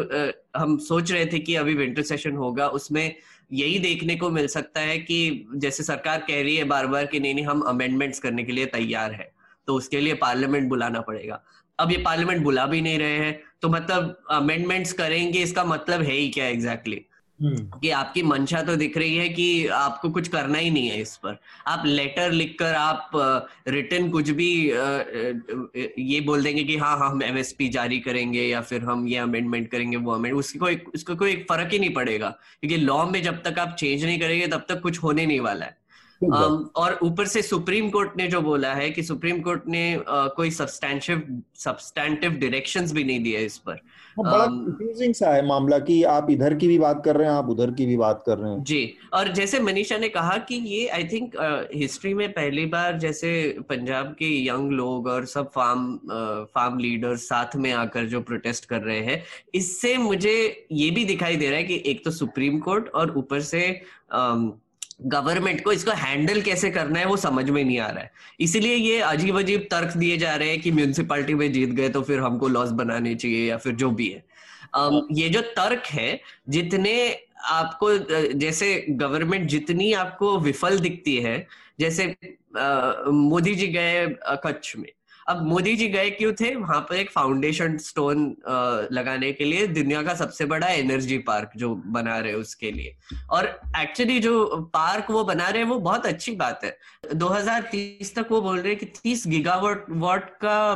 हम सोच रहे थे कि अभी विंटर सेशन होगा, उसमें यही देखने को मिल सकता है कि जैसे सरकार कह रही है बार बार कि नहीं नहीं, हम अमेंडमेंट्स करने के लिए तैयार है तो उसके लिए पार्लियामेंट बुलाना पड़ेगा अब ये पार्लियामेंट बुला भी नहीं रहे हैं तो मतलब अमेंडमेंट्स करेंगे, इसका मतलब है ही क्या एग्जैक्टली exactly? हम्म। कि आपकी मंशा तो दिख रही है कि आपको कुछ करना ही नहीं है इस पर। आप लेटर लिखकर आप रिटर्न कुछ भी ये बोल देंगे कि हाँ हाँ हम एमएसपी जारी करेंगे या फिर हम ये अमेंडमेंट करेंगे वो अमेंड उसकी कोई उसको कोई फ़र्क ही नहीं पड़ेगा क्योंकि लॉ में जब तक आप चेंज नहीं करेंगे तब तक कुछ होने नहीं वाला है। Um, और ऊपर से सुप्रीम कोर्ट ने जो बोला है कि सुप्रीम कोर्ट ने uh, कोई सब्सटैंटिव सब्सटैंटिव डायरेक्शंस भी नहीं दिए इस पर। बड़ा कंफ्यूजिंग सा है मामला कि आप इधर की भी बात कर रहे हैं आप उधर की भी बात कर रहे हैं। जी और जैसे मनीषा ने कहा कि ये आई थिंक हिस्ट्री में पहली बार जैसे पंजाब के यंग लोग और सब फार्म फार्म लीडर्स साथ में आकर जो प्रोटेस्ट कर रहे हैं इससे मुझे ये भी दिखाई दे रहा है कि एक तो सुप्रीम कोर्ट और ऊपर से um, गवर्नमेंट को इसको हैंडल कैसे करना है वो समझ में नहीं आ रहा है। इसीलिए ये अजीब अजीब तर्क दिए जा रहे हैं कि म्यूनसिपालिटी में जीत गए तो फिर हमको लॉस बनाने चाहिए या फिर जो भी है। um, ये जो तर्क है जितने आपको जैसे गवर्नमेंट जितनी आपको विफल दिखती है जैसे मोदी जी गए कच्छ में। अब मोदी जी गए क्यों थे? वहाँ पर एक फाउंडेशन स्टोन लगाने के लिए दुनिया का सबसे बड़ा एनर्जी पार्क जो बना रहे उसके लिए। और एक्चुअली जो पार्क वो बना रहे हैं, वो बहुत अच्छी बात है। 2030 तक वो बोल रहे हैं कि 30 गीगावाट वाट का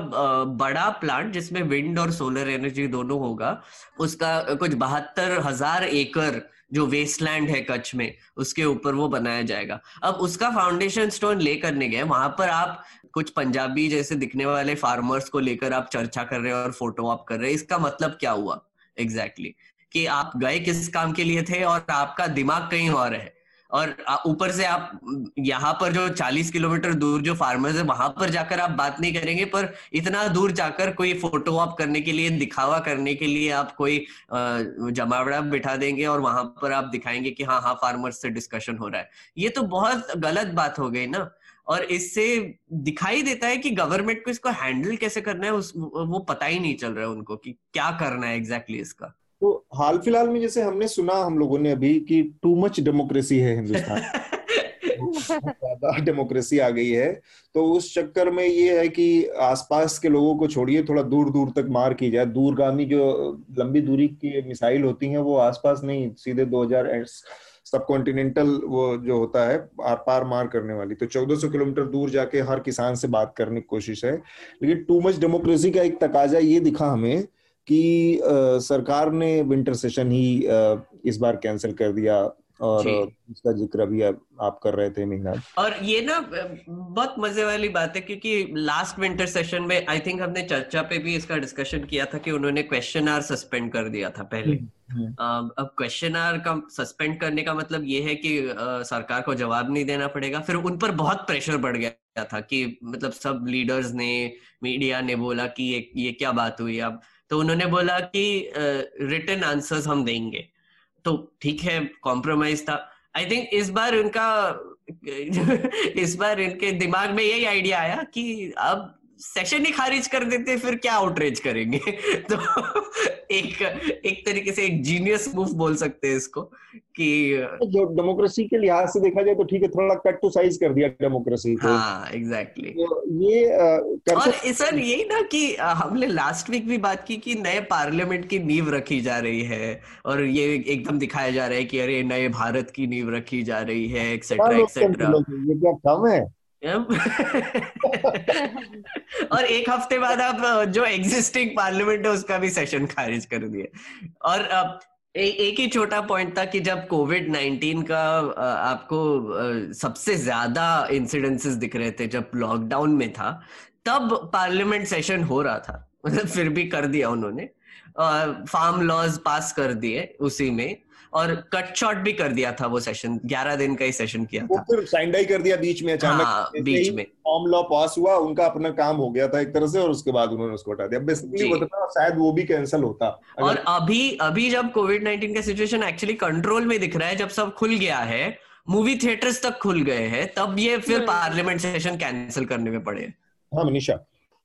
बड़ा प्लांट जिसमें विंड और सोलर एनर्जी दोनों होगा, उसका कुछ बहत्तर हज़ार एकड़ जो वेस्टलैंड है कच्छ में, उसके ऊपर वो बनाया जाएगा। अब उसका फाउंडेशन स्टोन ले करने गए, वहाँ पर आप कुछ पंजाबी जैसे दिखने वाले फार्मर्स को लेकर आप चर्चा कर रहे हो और फ़ोटो आप कर रहे हैं, इसका मतलब क्या हुआ? Exactly exactly. कि आप गए किस काम के लिए थे और आपका दिमाग कहीं और है? और ऊपर से आप, यहाँ पर जो 40 किलोमीटर दूर जो फार्मर्स है, वहाँ पर जाकर आप बात नहीं करेंगे, पर इतना दूर जाकर कोई फ़ोटो आप करने के लिए, दिखावा करने के लिए आप कोई जमावड़ा बिठा देंगे और वहाँ पर आप दिखाएँगे कि हाँ हाँ फार्मर्स से डिस्कशन हो रहा है। ये तो बहुत गलत बात हो गई ना। और इससे दिखाई देता है कि गवर्नमेंट को इसको हैंडल कैसे करना है उस वो पता ही नहीं चल रहा है उनको कि क्या करना है एग्जैक्टली exactly इसका। तो हाल फ़िलहाल में जैसे हमने सुना हम लोगों ने अभी कि टू मच डेमोक्रेसी है हिंदुस्तान। ज़्यादा डेमोक्रेसी आ गई है। तो उस चक्कर में ये है कि आसपास के लोगों को छोड़िए थोड़ा दूर दूर तक मार की जाए। दूरगामी जो लंबी दूरी की मिसाइल होती हैं वो आसपास नहीं सीधे 2000 सब कॉन्टिनेंटल वो जो होता है, आर पार मार करने वाली। तो 1400 किलोमीटर दूर जाके हर किसान से बात करने की कोशिश है। लेकिन टू मच डेमोक्रेसी का एक तकाजा ये दिखा हमें कि सरकार ने विंटर सेशन ही इस बार कैंसिल कर दिया। और इसका ज़िक्र अभी आप कर रहे थे मेघनाथ और ये ना बहुत मज़े वाली बात है क्योंकि लास्ट विंटर सेशन में आई थिंक हमने चर्चा पे भी इसका डिस्कशन किया था कि उन्होंने क्वेश्चन आर सस्पेंड कर दिया था पहले। हम्म, हम्म। अब क्वेश्चन आर का सस्पेंड करने का मतलब ये है कि सरकार को जवाब नहीं देना पड़ेगा। फिर उन पर बहुत प्रेशर बढ़ गया था कि मतलब सब लीडर्स ने मीडिया ने बोला कि ये ये क्या बात हुई अब? तो उन्होंने बोला कि रिटर्न आंसर्स हम देंगे। तो ठीक है कॉम्प्रोमाइज था। आई थिंक इस बार उनका, इस बार इनके दिमाग में यही आइडिया आया कि अब सेशन ही खारिज कर देते फिर क्या आउटरीच करेंगे? तो एक एक तरीके से एक जीनियस मूव बोल सकते हैं इसको कि जो डेमोक्रेसी के लिहाज से देखा जाए तो ठीक है थोड़ा कट टू साइज़ कर दिया डेमोक्रेसी को। हाँ एग्जैक्टली तो ये आ, और सर यही ना कि हमने लास्ट वीक भी बात की कि नए पार्लियामेंट की नींव रखी जा रही है और ये एकदम दिखाया जा रहा है कि अरे नए भारत की नींव रखी जा रही है एक्सेट्रा एक्सेट्रा ये क्या कम है? और एक हफ़्ते बाद आप जो एग्जिस्टिंग पार्लियामेंट है उसका भी सेशन खारिज कर दिए। और ए, एक ही छोटा पॉइंट था कि जब कोविड 19 का आपको सबसे ज़्यादा इंसिडेंसेस दिख रहे थे जब लॉकडाउन में था तब पार्लियामेंट सेशन हो रहा था। मतलब फिर भी कर दिया उन्होंने। फार्म लॉज पास कर दिए उसी में। और कट शॉट भी कर दिया था वो सेशन ग्यारह दिन का ही सेशन किया वो था। फिर साइंडाई कर दिया बीच में अचानक हाँ, बीच में। फॉर्म लॉ पास हुआ उनका अपना काम हो गया था एक तरह से और उसके बाद उन्होंने उसको हटा दिया। बेसिकली शायद वो भी कैंसिल होता। और अभी अभी जब कोविड नाइन्टीन का सिचुएशन एक्चुअली कंट्रोल में दिख रहा है जब सब खुल गया है मूवी थिएटर्स तक खुल गए हैं तब ये फिर पार्लियामेंट सेशन कैंसिल करने में पड़े। हाँ मनीषा।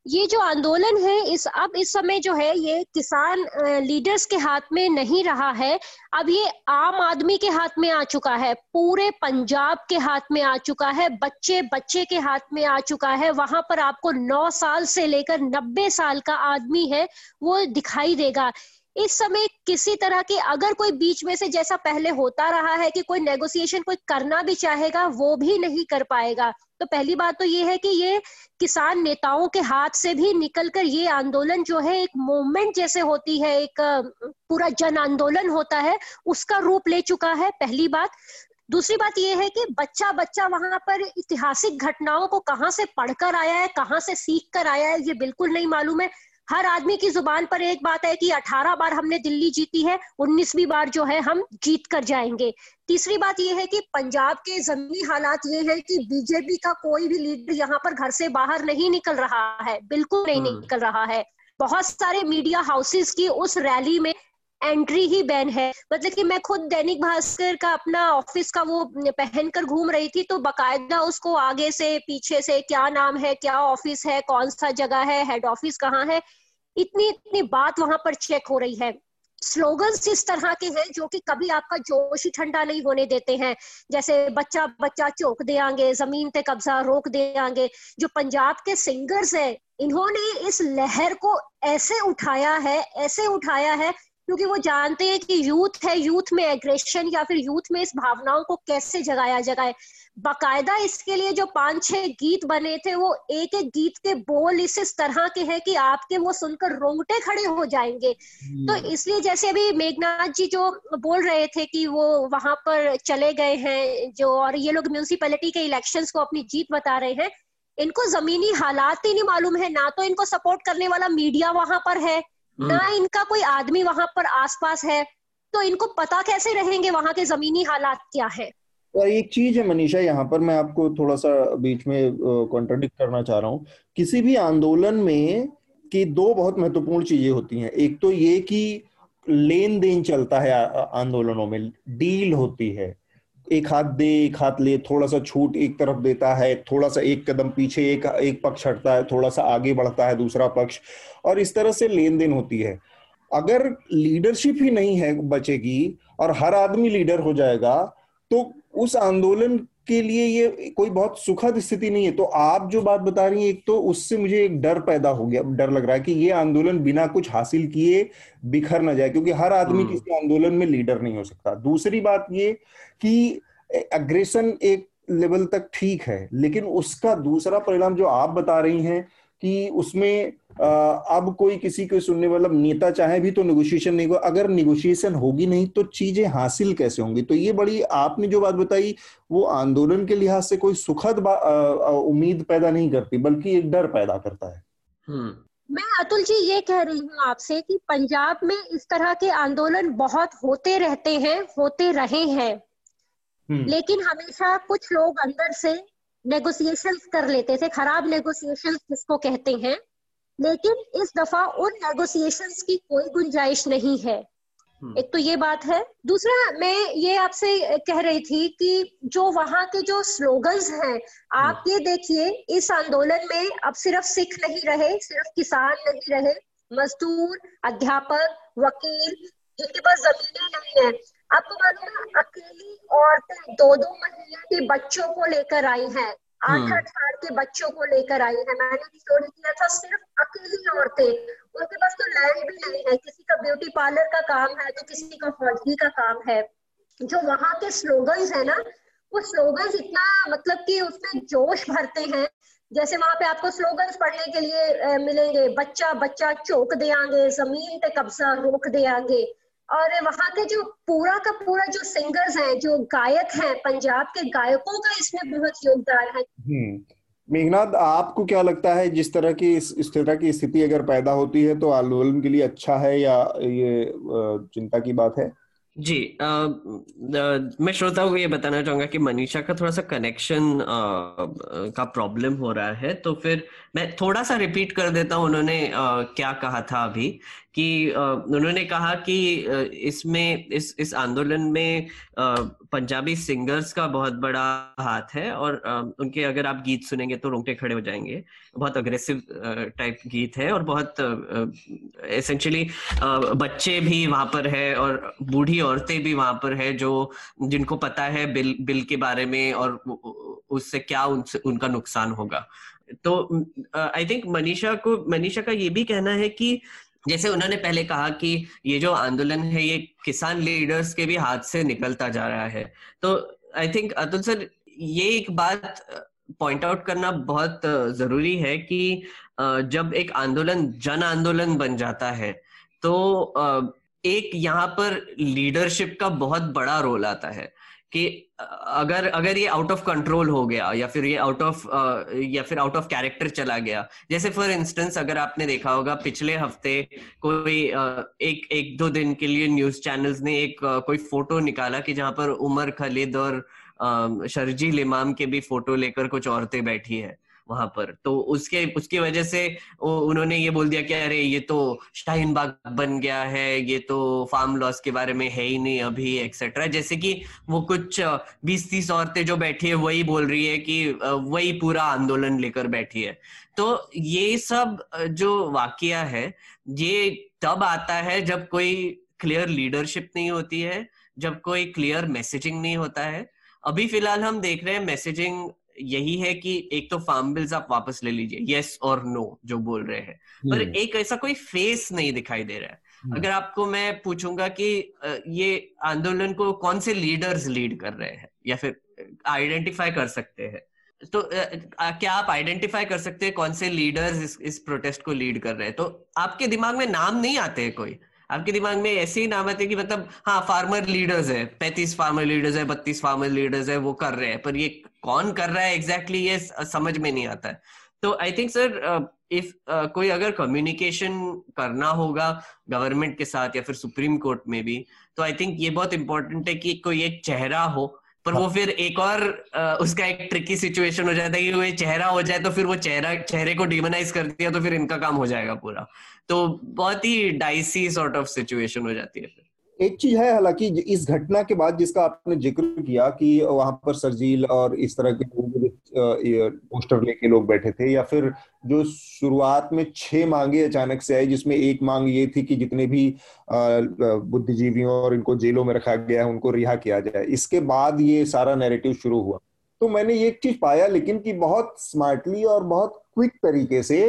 ये जो आंदोलन है, इस, अब इस समय जो है, ये किसान लीडर्स के हाथ में नहीं रहा है। अब ये आम आदमी के हाथ में आ चुका है, पूरे पंजाब के हाथ में आ चुका है, बच्चे बच्चे के हाथ में आ चुका है। वहाँ पर आपको नौ साल से लेकर नब्बे साल का आदमी है, वो दिखाई देगा। इस समय किसी तरह की अगर कोई बीच में से जैसा पहले होता रहा है कि कोई नेगोशिएशन कोई करना भी चाहेगा, वो भी नहीं कर पाएगा। तो पहली बात तो ये है कि ये किसान नेताओं के हाथ से भी निकलकर ये आंदोलन जो है, एक मूवमेंट जैसे होती है, एक पूरा जन आंदोलन होता है, उसका रूप ले चुका है, पहली बात। दूसरी बात यह है कि बच्चा बच्चा वहाँ पर ऐतिहासिक घटनाओं को कहाँ से पढ़कर आया है, कहाँ से सीख कर आया है, ये बिल्कुल नहीं मालूम है। हर आदमी की ज़ुबान पर एक बात है कि 18 बार हमने दिल्ली जीती है 19वीं बार जो है हम जीत कर जाएँगे। तीसरी बात यह है कि पंजाब के जमीनी हालात ये है कि बीजेपी का कोई भी लीडर यहाँ पर घर से बाहर नहीं निकल रहा है बिल्कुल नहीं हम्म। निकल रहा है। बहुत सारे मीडिया हाउसेस की उस रैली में एंट्री ही बैन है। मतलब कि मैं खुद दैनिक भास्कर का अपना ऑफ़िस का वो पहनकर घूम रही थी तो बकायदा उसको आगे से पीछे से क्या नाम है क्या ऑफ़िस है कौन सा जगह है हेड ऑफ़िस कहाँ है इतनी इतनी बात वहाँ पर चेक हो रही है। स्लोगन्स इस तरह के हैं जो कि कभी आपका जोश ही ठंडा नहीं होने देते हैं। जैसे बच्चा बच्चा चौक दे आगे ज़मीन पे कब्जा रोक दे आगे जो पंजाब के सिंगर्स हैं, इन्होंने इस लहर को ऐसे उठाया है, ऐसे उठाया है क्योंकि वो जानते हैं कि यूथ है यूथ में एग्रेशन या फिर यूथ में इस भावनाओं को कैसे जगाया जगाए। बाकायदा इसके लिए जो पाँच छह गीत बने थे वो एक एक गीत के बोल इस इस तरह के हैं कि आपके वो सुनकर रोंगटे खड़े हो जाएँगे। तो हम्म। इसलिए जैसे अभी मेघनाथ जी जो बोल रहे थे कि वो वहाँ पर चले गए हैं जो और ये लोग म्यूनसिपैलिटी के इलेक्शंस को अपनी जीत बता रहे हैं इनको जमीनी हालात ही नहीं मालूम है ना तो इनको सपोर्ट करने वाला मीडिया वहाँ पर है। ना हम्म। इनका कोई आदमी वहाँ पर आसपास है तो इनको पता कैसे रहेंगे वहाँ के जमीनी हालात क्या है? और एक चीज़ है मनीषा यहाँ पर मैं आपको थोड़ा सा बीच में कॉन्ट्रोडिक्ट करना चाह रहा हूँ। किसी भी आंदोलन में की दो बहुत महत्वपूर्ण चीज़ें होती हैं। एक तो ये कि लेन देन चलता है आंदोलनों में डील होती है। एक हाथ दे, एक हाथ ले, थोड़ा सा छूट एक तरफ़ देता है, थोड़ा सा एक कदम पीछे, एक एक पक्ष हटता है, थोड़ा सा आगे बढ़ता है, दूसरा पक्ष। और इस तरह से लेन देन होती है। अगर लीडरशिप ही नहीं है बचेगी और हर आदमी लीडर हो जाएगा तो उस आंदोलन के लिए ये कोई बहुत सुखद स्थिति नहीं है तो आप जो बात बता रही हैं एक तो उससे मुझे एक डर पैदा हो गया डर लग रहा है कि ये आंदोलन बिना कुछ हासिल किए बिखर ना जाए क्योंकि हर आदमी हम्म। किसी आंदोलन में लीडर नहीं हो सकता दूसरी बात ये कि अग्रेशन एक लेवल तक ठीक है लेकिन उसका दूसरा परिणाम जो आप बता रही हैं कि उसमें अब कोई किसी को सुनने वाला नेता चाहे भी तो निगोशिएशन नहीं होगा। अगर निगोशिएशन होगी नहीं तो चीज़ें हासिल कैसे होंगी? तो ये बड़ी आपने जो बात बताई वो आंदोलन के लिहाज से कोई सुखद उम्मीद पैदा नहीं करती बल्कि एक डर पैदा करता है। हम्म। मैं अतुल जी ये कह रही हूँ आपसे कि पंजाब में इस तरह के आंदोलन बहुत होते रहते हैं होते रहे हैं। हम्म। लेकिन हमेशा कुछ लोग अंदर से नेगोशिएशन कर लेते थे खराब नेगोशिएशन जिसको कहते हैं। लेकिन इस दफ़ा उन नेगोशिएशंस की कोई गुंजाइश नहीं है हम्म। एक तो ये बात है दूसरा मैं ये आपसे कह रही थी कि जो वहाँ के जो स्लोगन्स हैं आप हम्म। ये देखिए इस आंदोलन में अब सिर्फ़ सिख नहीं रहे सिर्फ़ किसान नहीं रहे मजदूर अध्यापक वकील जिनके पास जमीनें नहीं है मालूम है अकेली औरतें दो दो महीने के बच्चों को लेकर आई हैं आठ हम्म। आठ साल के बच्चों को लेकर आई है। मैंने स्टोरी किया था सिर्फ़ अकेली औरतें। उनके पास तो लैंड भी नहीं है। किसी का ब्यूटी पार्लर का काम है तो किसी का फौजी का काम है। जो वहाँ के स्लोगन्स है ना वो स्लोगन्स इतना मतलब कि उसमें जोश भरते हैं। जैसे वहाँ पे आपको स्लोगन्स पढ़ने के लिए मिलेंगे बच्चा बच्चा चौक देंगे ज़मीन पे कब्जा रोक देंगे। और वहाँ के जो पूरा का पूरा जो सिंगर्स हैं जो गायक हैं पंजाब के गायकों का इसमें बहुत योगदान है हम्म। मेघनाथ आपको क्या लगता है जिस तरह की इस, इस तरह की स्थिति अगर पैदा होती है तो आंदोलन के लिए अच्छा है या ये चिंता की बात है जी आ, आ, मैं श्रोता को ये बताना चाहूँगा कि मनीषा का थोड़ा सा कनेक्शन का प्रॉब्लम हो रहा है तो फिर मैं थोड़ा सा रिपीट कर देता हूँ उन्होंने आ, क्या कहा था अभी कि आ, उन्होंने कहा कि इसमें इस इस आंदोलन में आ, पंजाबी सिंगर्स का बहुत बड़ा हाथ है और आ, उनके अगर आप गीत सुनेंगे तो रोंगटे खड़े हो जाएँगे। बहुत अग्रेसिव टाइप गीत है और बहुत एसेंशियली बच्चे भी वहाँ पर है और बूढ़ी औरतें भी वहाँ पर है जो जिनको पता है बिल बिल के बारे में और उससे क्या उनसे उनका नुकसान होगा। तो आई थिंक मनीषा को, मनीषा का ये भी कहना है कि जैसे उन्होंने पहले कहा कि ये जो आंदोलन है, ये किसान लीडर्स के भी हाथ से निकलता जा रहा है। तो आई थिंक अतुल सर, ये एक बात पॉइंट आउट करना बहुत ज़रूरी है कि जब एक आंदोलन, जन आंदोलन बन जाता है तो एक यहाँ पर लीडरशिप का बहुत बड़ा रोल आता है। कि अगर अगर ये आउट ऑफ़ कंट्रोल हो गया या फिर ये आउट ऑफ़ या फिर आउट ऑफ़ कैरेक्टर चला गया। जैसे फॉर इंस्टेंस अगर आपने देखा होगा, पिछले हफ़्ते कोई एक एक दो दिन के लिए न्यूज़ चैनल्स ने एक कोई फ़ोटो निकाला कि जहाँ पर उमर, खालिद और शर्जी इमाम के भी फ़ोटो लेकर कुछ औरतें बैठी है। वहाँ पर। तो उसके, उसकी वजह से उन्होंने ये बोल दिया कि, अरे, ये तो शाहीन बाग बन गया है, ये तो फार्म लॉस के बारे में है ही नहीं अभी एक्सेट्रा जैसे कि वो कुछ बीस तीस औरतें जो बैठी है, वही बोल रही है कि वही पूरा आंदोलन लेकर बैठी है। तो ये सब जो वाकिया है, ये तब आता है जब कोई क्लियर लीडरशिप नहीं होती है, जब कोई क्लियर मैसेजिंग नहीं होता है। अभी फ़िलहाल हम देख रहे हैं मैसेजिंग यही है कि एक तो फार्म बिल्स आप वापस ले लीजिए यस और नो जो बोल रहे हैं। पर हम्म। एक ऐसा कोई फेस नहीं दिखाई दे रहा है। हम्म। अगर आपको मैं पूछूँगा कि ये आंदोलन को कौन से लीडर्स लीड कर रहे हैं या फिर आइडेंटिफाई कर सकते हैं? तो क्या आप आइडेंटिफाई कर सकते हैं कौन से लीडर्स इस, इस प्रोटेस्ट को लीड कर रहे हैं? तो आपके दिमाग में नाम नहीं आते हैं कोई। आपके दिमाग में ऐसे ही नाम आते कि मतलब हाँ फार्मर लीडर्स है, पैंतीस फार्मर लीडर्स है, बत्तीस फार्मर लीडर्स है, वो कर रहे हैं। पर ये कौन कर रहा है एग्जैक्टली exactly ये समझ में नहीं आता है। तो आई थिंक सर इफ़ कोई अगर कम्युनिकेशन करना होगा गवर्नमेंट के साथ या फिर सुप्रीम कोर्ट में भी तो आई थिंक ये बहुत इंपॉर्टेंट है कि कोई एक चेहरा हो पर वो। फिर एक और उसका एक ट्रिकी सिचुएशन हो जाता है कि वो चेहरा हो जाए तो फिर वो चेहरा, चेहरे को डिमोनाइज कर दिया तो फिर इनका काम हो जाएगा पूरा तो बहुत ही डाइसी सॉर्ट ऑफ़ सिचुएशन हो जाती है फिर एक चीज़ है, हालाँकि इस घटना के बाद जिसका आपने ज़िक्र किया कि वहाँ पर सरजील और इस तरह के पोस्टर लेके लोग बैठे थे या फिर जो शुरुआत में छह मांगे अचानक से आई, जिसमें एक मांग ये थी कि जितने भी बुद्धिजीवियों और इनको जेलों में रखा गया है, उनको रिहा किया जाए। इसके बाद ये सारा नैरेटिव शुरू हुआ। तो मैंने ये एक चीज़ पाया, लेकिन कि बहुत स्मार्टली और बहुत क्विक तरीके से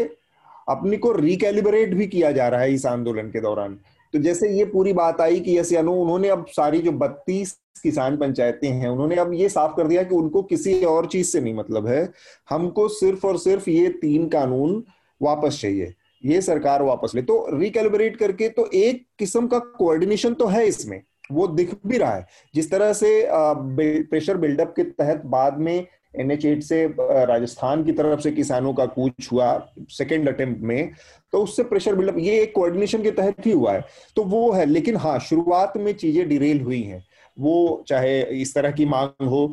अपनी को रिकैलिब्रेट भी किया जा रहा है इस आंदोलन के दौरान। तो जैसे ये पूरी बात आई कि यस अनु उन्होंने अब सारी जो बत्तीस किसान पंचायतें हैं, उन्होंने अब ये साफ़ कर दिया कि उनको किसी और चीज़ से नहीं मतलब है। हमको सिर्फ़ और सिर्फ़ ये तीन कानून वापस चाहिए, ये सरकार वापस ले। तो रिकेलिब्रेट करके तो एक किस्म का कोऑर्डिनेशन तो है इसमें, वो दिख भी रहा है। जिस तरह से प्रेशर बिल्डअप के तहत बाद में एट से राजस्थान की तरफ़ से किसानों का कूच हुआ सेकेंड अटेम्प्ट में। तो उससे प्रेशर बिल्डअप ये एक कोऑर्डिनेशन के तहत ही हुआ है। तो वो है, लेकिन हाँ शुरुआत में चीज़ें डिरेल हुई हैं। वो चाहे इस तरह की मांग हो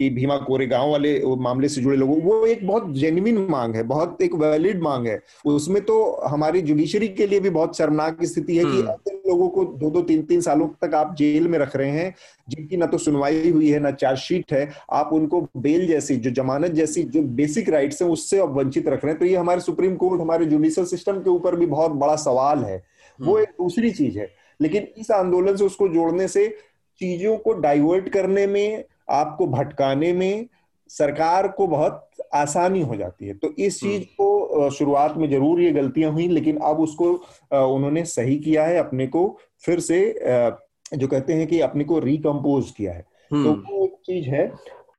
कि भीमा कोरे गाँव वाले मामले से जुड़े लोगों वो एक बहुत जेन्युइन मांग है बहुत एक वैलिड मांग है उसमें तो हमारी जुडिशरी के लिए भी बहुत शर्मनाक स्थिति है कि हम्म। ऐसे लोगों को दो दो तीन तीन सालों तक आप जेल में रख रहे हैं जिनकी ना तो सुनवाई हुई है ना चार्जशीट है आप उनको बेल जैसी जो जमानत जैसी जो बेसिक राइट्स है उससे आप वंचित रख रहे हैं तो ये हमारे सुप्रीम कोर्ट हमारे जुडिशियल सिस्टम के ऊपर भी बहुत बड़ा सवाल है वो हम्म। एक दूसरी चीज़ है लेकिन इस आंदोलन से उसको जोड़ने से चीज़ों को डाइवर्ट करने में आपको भटकाने में सरकार को बहुत आसानी हो जाती है तो इस चीज़ हम्म। को शुरुआत में ज़रूर ये गलतियाँ हुई लेकिन अब उसको उन्होंने सही किया है अपने को फिर से जो कहते हैं कि अपने को रिकम्पोज किया है तो हम्म। वो एक चीज़ है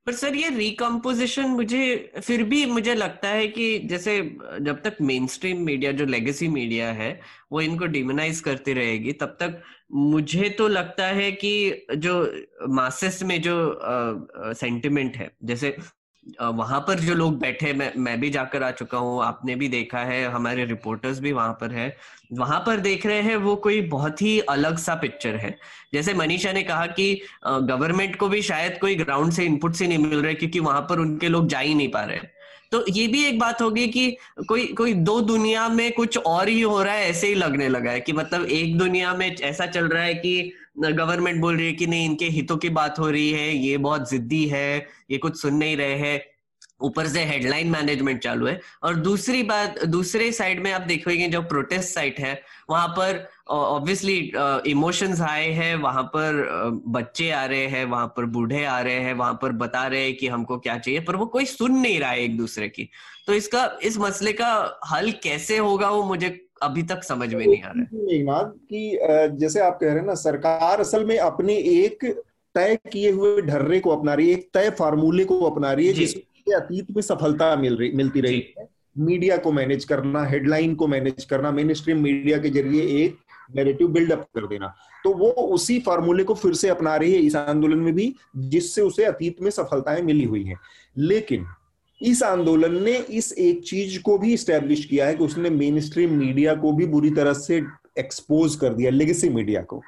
पर सर ये रिकम्पोजिशन मुझे फिर भी मुझे लगता है कि जैसे जब तक मेन स्ट्रीम मीडिया जो लेगेसी मीडिया है वो इनको डिमोनाइज करती रहेगी तब तक मुझे तो लगता है कि जो मासेस में जो सेंटिमेंट है, जैसे वहाँ पर जो लोग बैठे, मैं मैं भी जाकर आ चुका हूँ, आपने भी देखा है, हमारे रिपोर्टर्स भी वहाँ पर है, वहाँ पर देख रहे हैं वो कोई बहुत ही अलग सा पिक्चर है। जैसे मनीषा ने कहा कि गवर्नमेंट को भी शायद कोई ग्राउंड से इनपुट ही नहीं मिल रहे क्योंकि वहाँ पर उनके लोग जा ही नहीं पा रहे। तो ये भी एक बात होगी कि कोई कोई दो दुनिया में कुछ और ही हो रहा है, ऐसे ही लगने लगा है कि मतलब एक दुनिया में ऐसा चल रहा है कि गवर्नमेंट बोल रही है कि नहीं, इनके हितों की बात हो रही है, ये बहुत जिद्दी है, ये कुछ सुन नहीं रहे हैं, ऊपर से हेडलाइन मैनेजमेंट चालू है। और दूसरी बात, दूसरे साइड में आप देखोगे जो प्रोटेस्ट साइट है, वहाँ पर ऑब्वियसली इमोशंस हाई है वहाँ पर बच्चे आ रहे हैं वहाँ पर बूढ़े आ रहे हैं वहाँ पर बता रहे हैं कि हमको क्या चाहिए पर वो कोई सुन नहीं रहा है एक दूसरे की। तो इसका इस मसले का हल कैसे होगा वो मुझे अभी तक समझ में नहीं आ रहा है। कि जैसे आप कह रहे हैं ना सरकार असल में अपने एक तय किए हुए ढर्रे को अपना रही है एक तय फार्मूले को अपना रही है जिसके अतीत में सफलता मिल रही मिलती रही है। मीडिया को मैनेज करना हेडलाइन को मैनेज करना मेन स्ट्रीम मीडिया के ज़रिए एक नेरेटिव बिल्डअप कर देना। तो वो उसी फार्मूले को फिर से अपना रही है इस आंदोलन में भी, जिससे उसे अतीत में सफलताएँ मिली हुई हैं। लेकिन इस आंदोलन ने इस एक चीज़ को भी स्टैब्लिश किया है कि उसने मेन स्ट्रीम मीडिया को भी बुरी तरह से एक्सपोज कर दिया लेगेसी मीडिया को।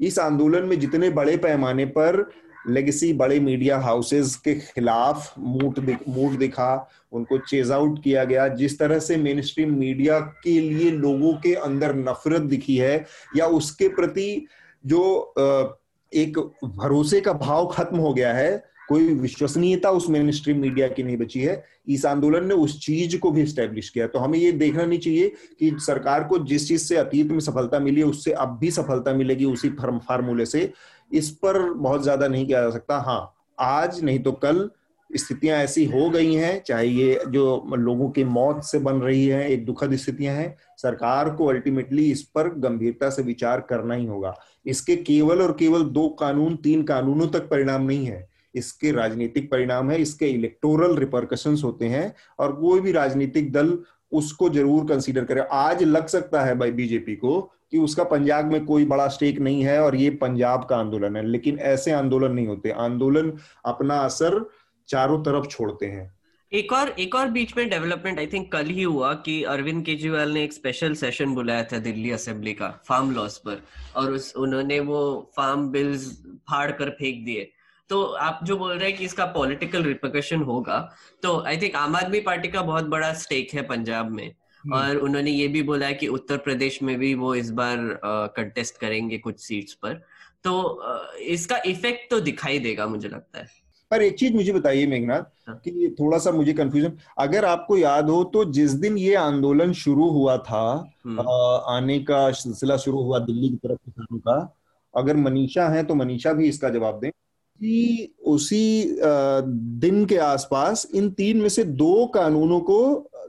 इस आंदोलन में जितने बड़े पैमाने पर लेगेसी बड़े मीडिया हाउसेस के खिलाफ मूड मूड दिखा, उनको चेज आउट किया गया। जिस तरह से मेन स्ट्रीम मीडिया के लिए लोगों के अंदर नफरत दिखी है, या उसके प्रति जो एक भरोसे का भाव खत्म हो गया है, कोई विश्वसनीयता उस मेन स्ट्रीम मीडिया की नहीं बची है। इस आंदोलन ने उस चीज़ को भी स्टेब्लिश किया। तो हमें ये देखना नहीं चाहिए कि सरकार को जिस चीज़ से अतीत में सफलता मिली उससे अब भी सफलता मिलेगी उसी फार्मूले से। इस पर बहुत ज़्यादा नहीं किया जा सकता। हाँ आज नहीं तो कल स्थितियाँ ऐसी हो गई हैं, चाहे ये जो लोगों की मौत से बन रही है, एक दुखद स्थितियाँ हैं, सरकार को अल्टीमेटली इस पर गंभीरता से विचार करना ही होगा। इसके केवल और केवल दो कानून, तीन कानूनों तक परिणाम नहीं है। इसके राजनीतिक परिणाम है, इसके इलेक्टोरल रिपर्कशन होते हैं, और कोई भी राजनीतिक दल उसको ज़रूर कंसीडर करे। आज लग सकता है भाई बीजेपी को कि उसका पंजाब में कोई बड़ा स्टेक नहीं है और ये पंजाब का आंदोलन है। लेकिन ऐसे आंदोलन नहीं होते। आंदोलन अपना असर चारों तरफ़ छोड़ते हैं। एक और एक और बीच में डेवलपमेंट आई थिंक कल ही हुआ कि अरविंद केजरीवाल ने एक स्पेशल सेशन बुलाया था दिल्ली असेंबली का फार्म लॉस पर। और उस, उन्होंने वो फार्म बिल्स फाड़ कर फेंक दिए। तो आप जो बोल रहे हैं कि इसका पॉलिटिकल रिपोकशन होगा तो आई थिंक आम आदमी पार्टी का बहुत बड़ा स्टेक है पंजाब में। और उन्होंने ये भी बोला है कि उत्तर प्रदेश में भी वो इस बार कंटेस्ट करेंगे कुछ सीट्स पर तो इसका इफ़ेक्ट तो दिखाई देगा मुझे लगता है पर एक चीज़ मुझे बताइए मेघनाथ हाँ। कि थोड़ा सा मुझे कंफ्यूजन अगर आपको याद हो तो जिस दिन ये आंदोलन शुरू हुआ था हम्म। आने का सिलसिला शुरू हुआ दिल्ली की तरफ़ किसानों का अगर मनीषा है तो मनीषा भी इसका जवाब दें कि उसी दिन के आसपास इन तीन में से दो कानूनों को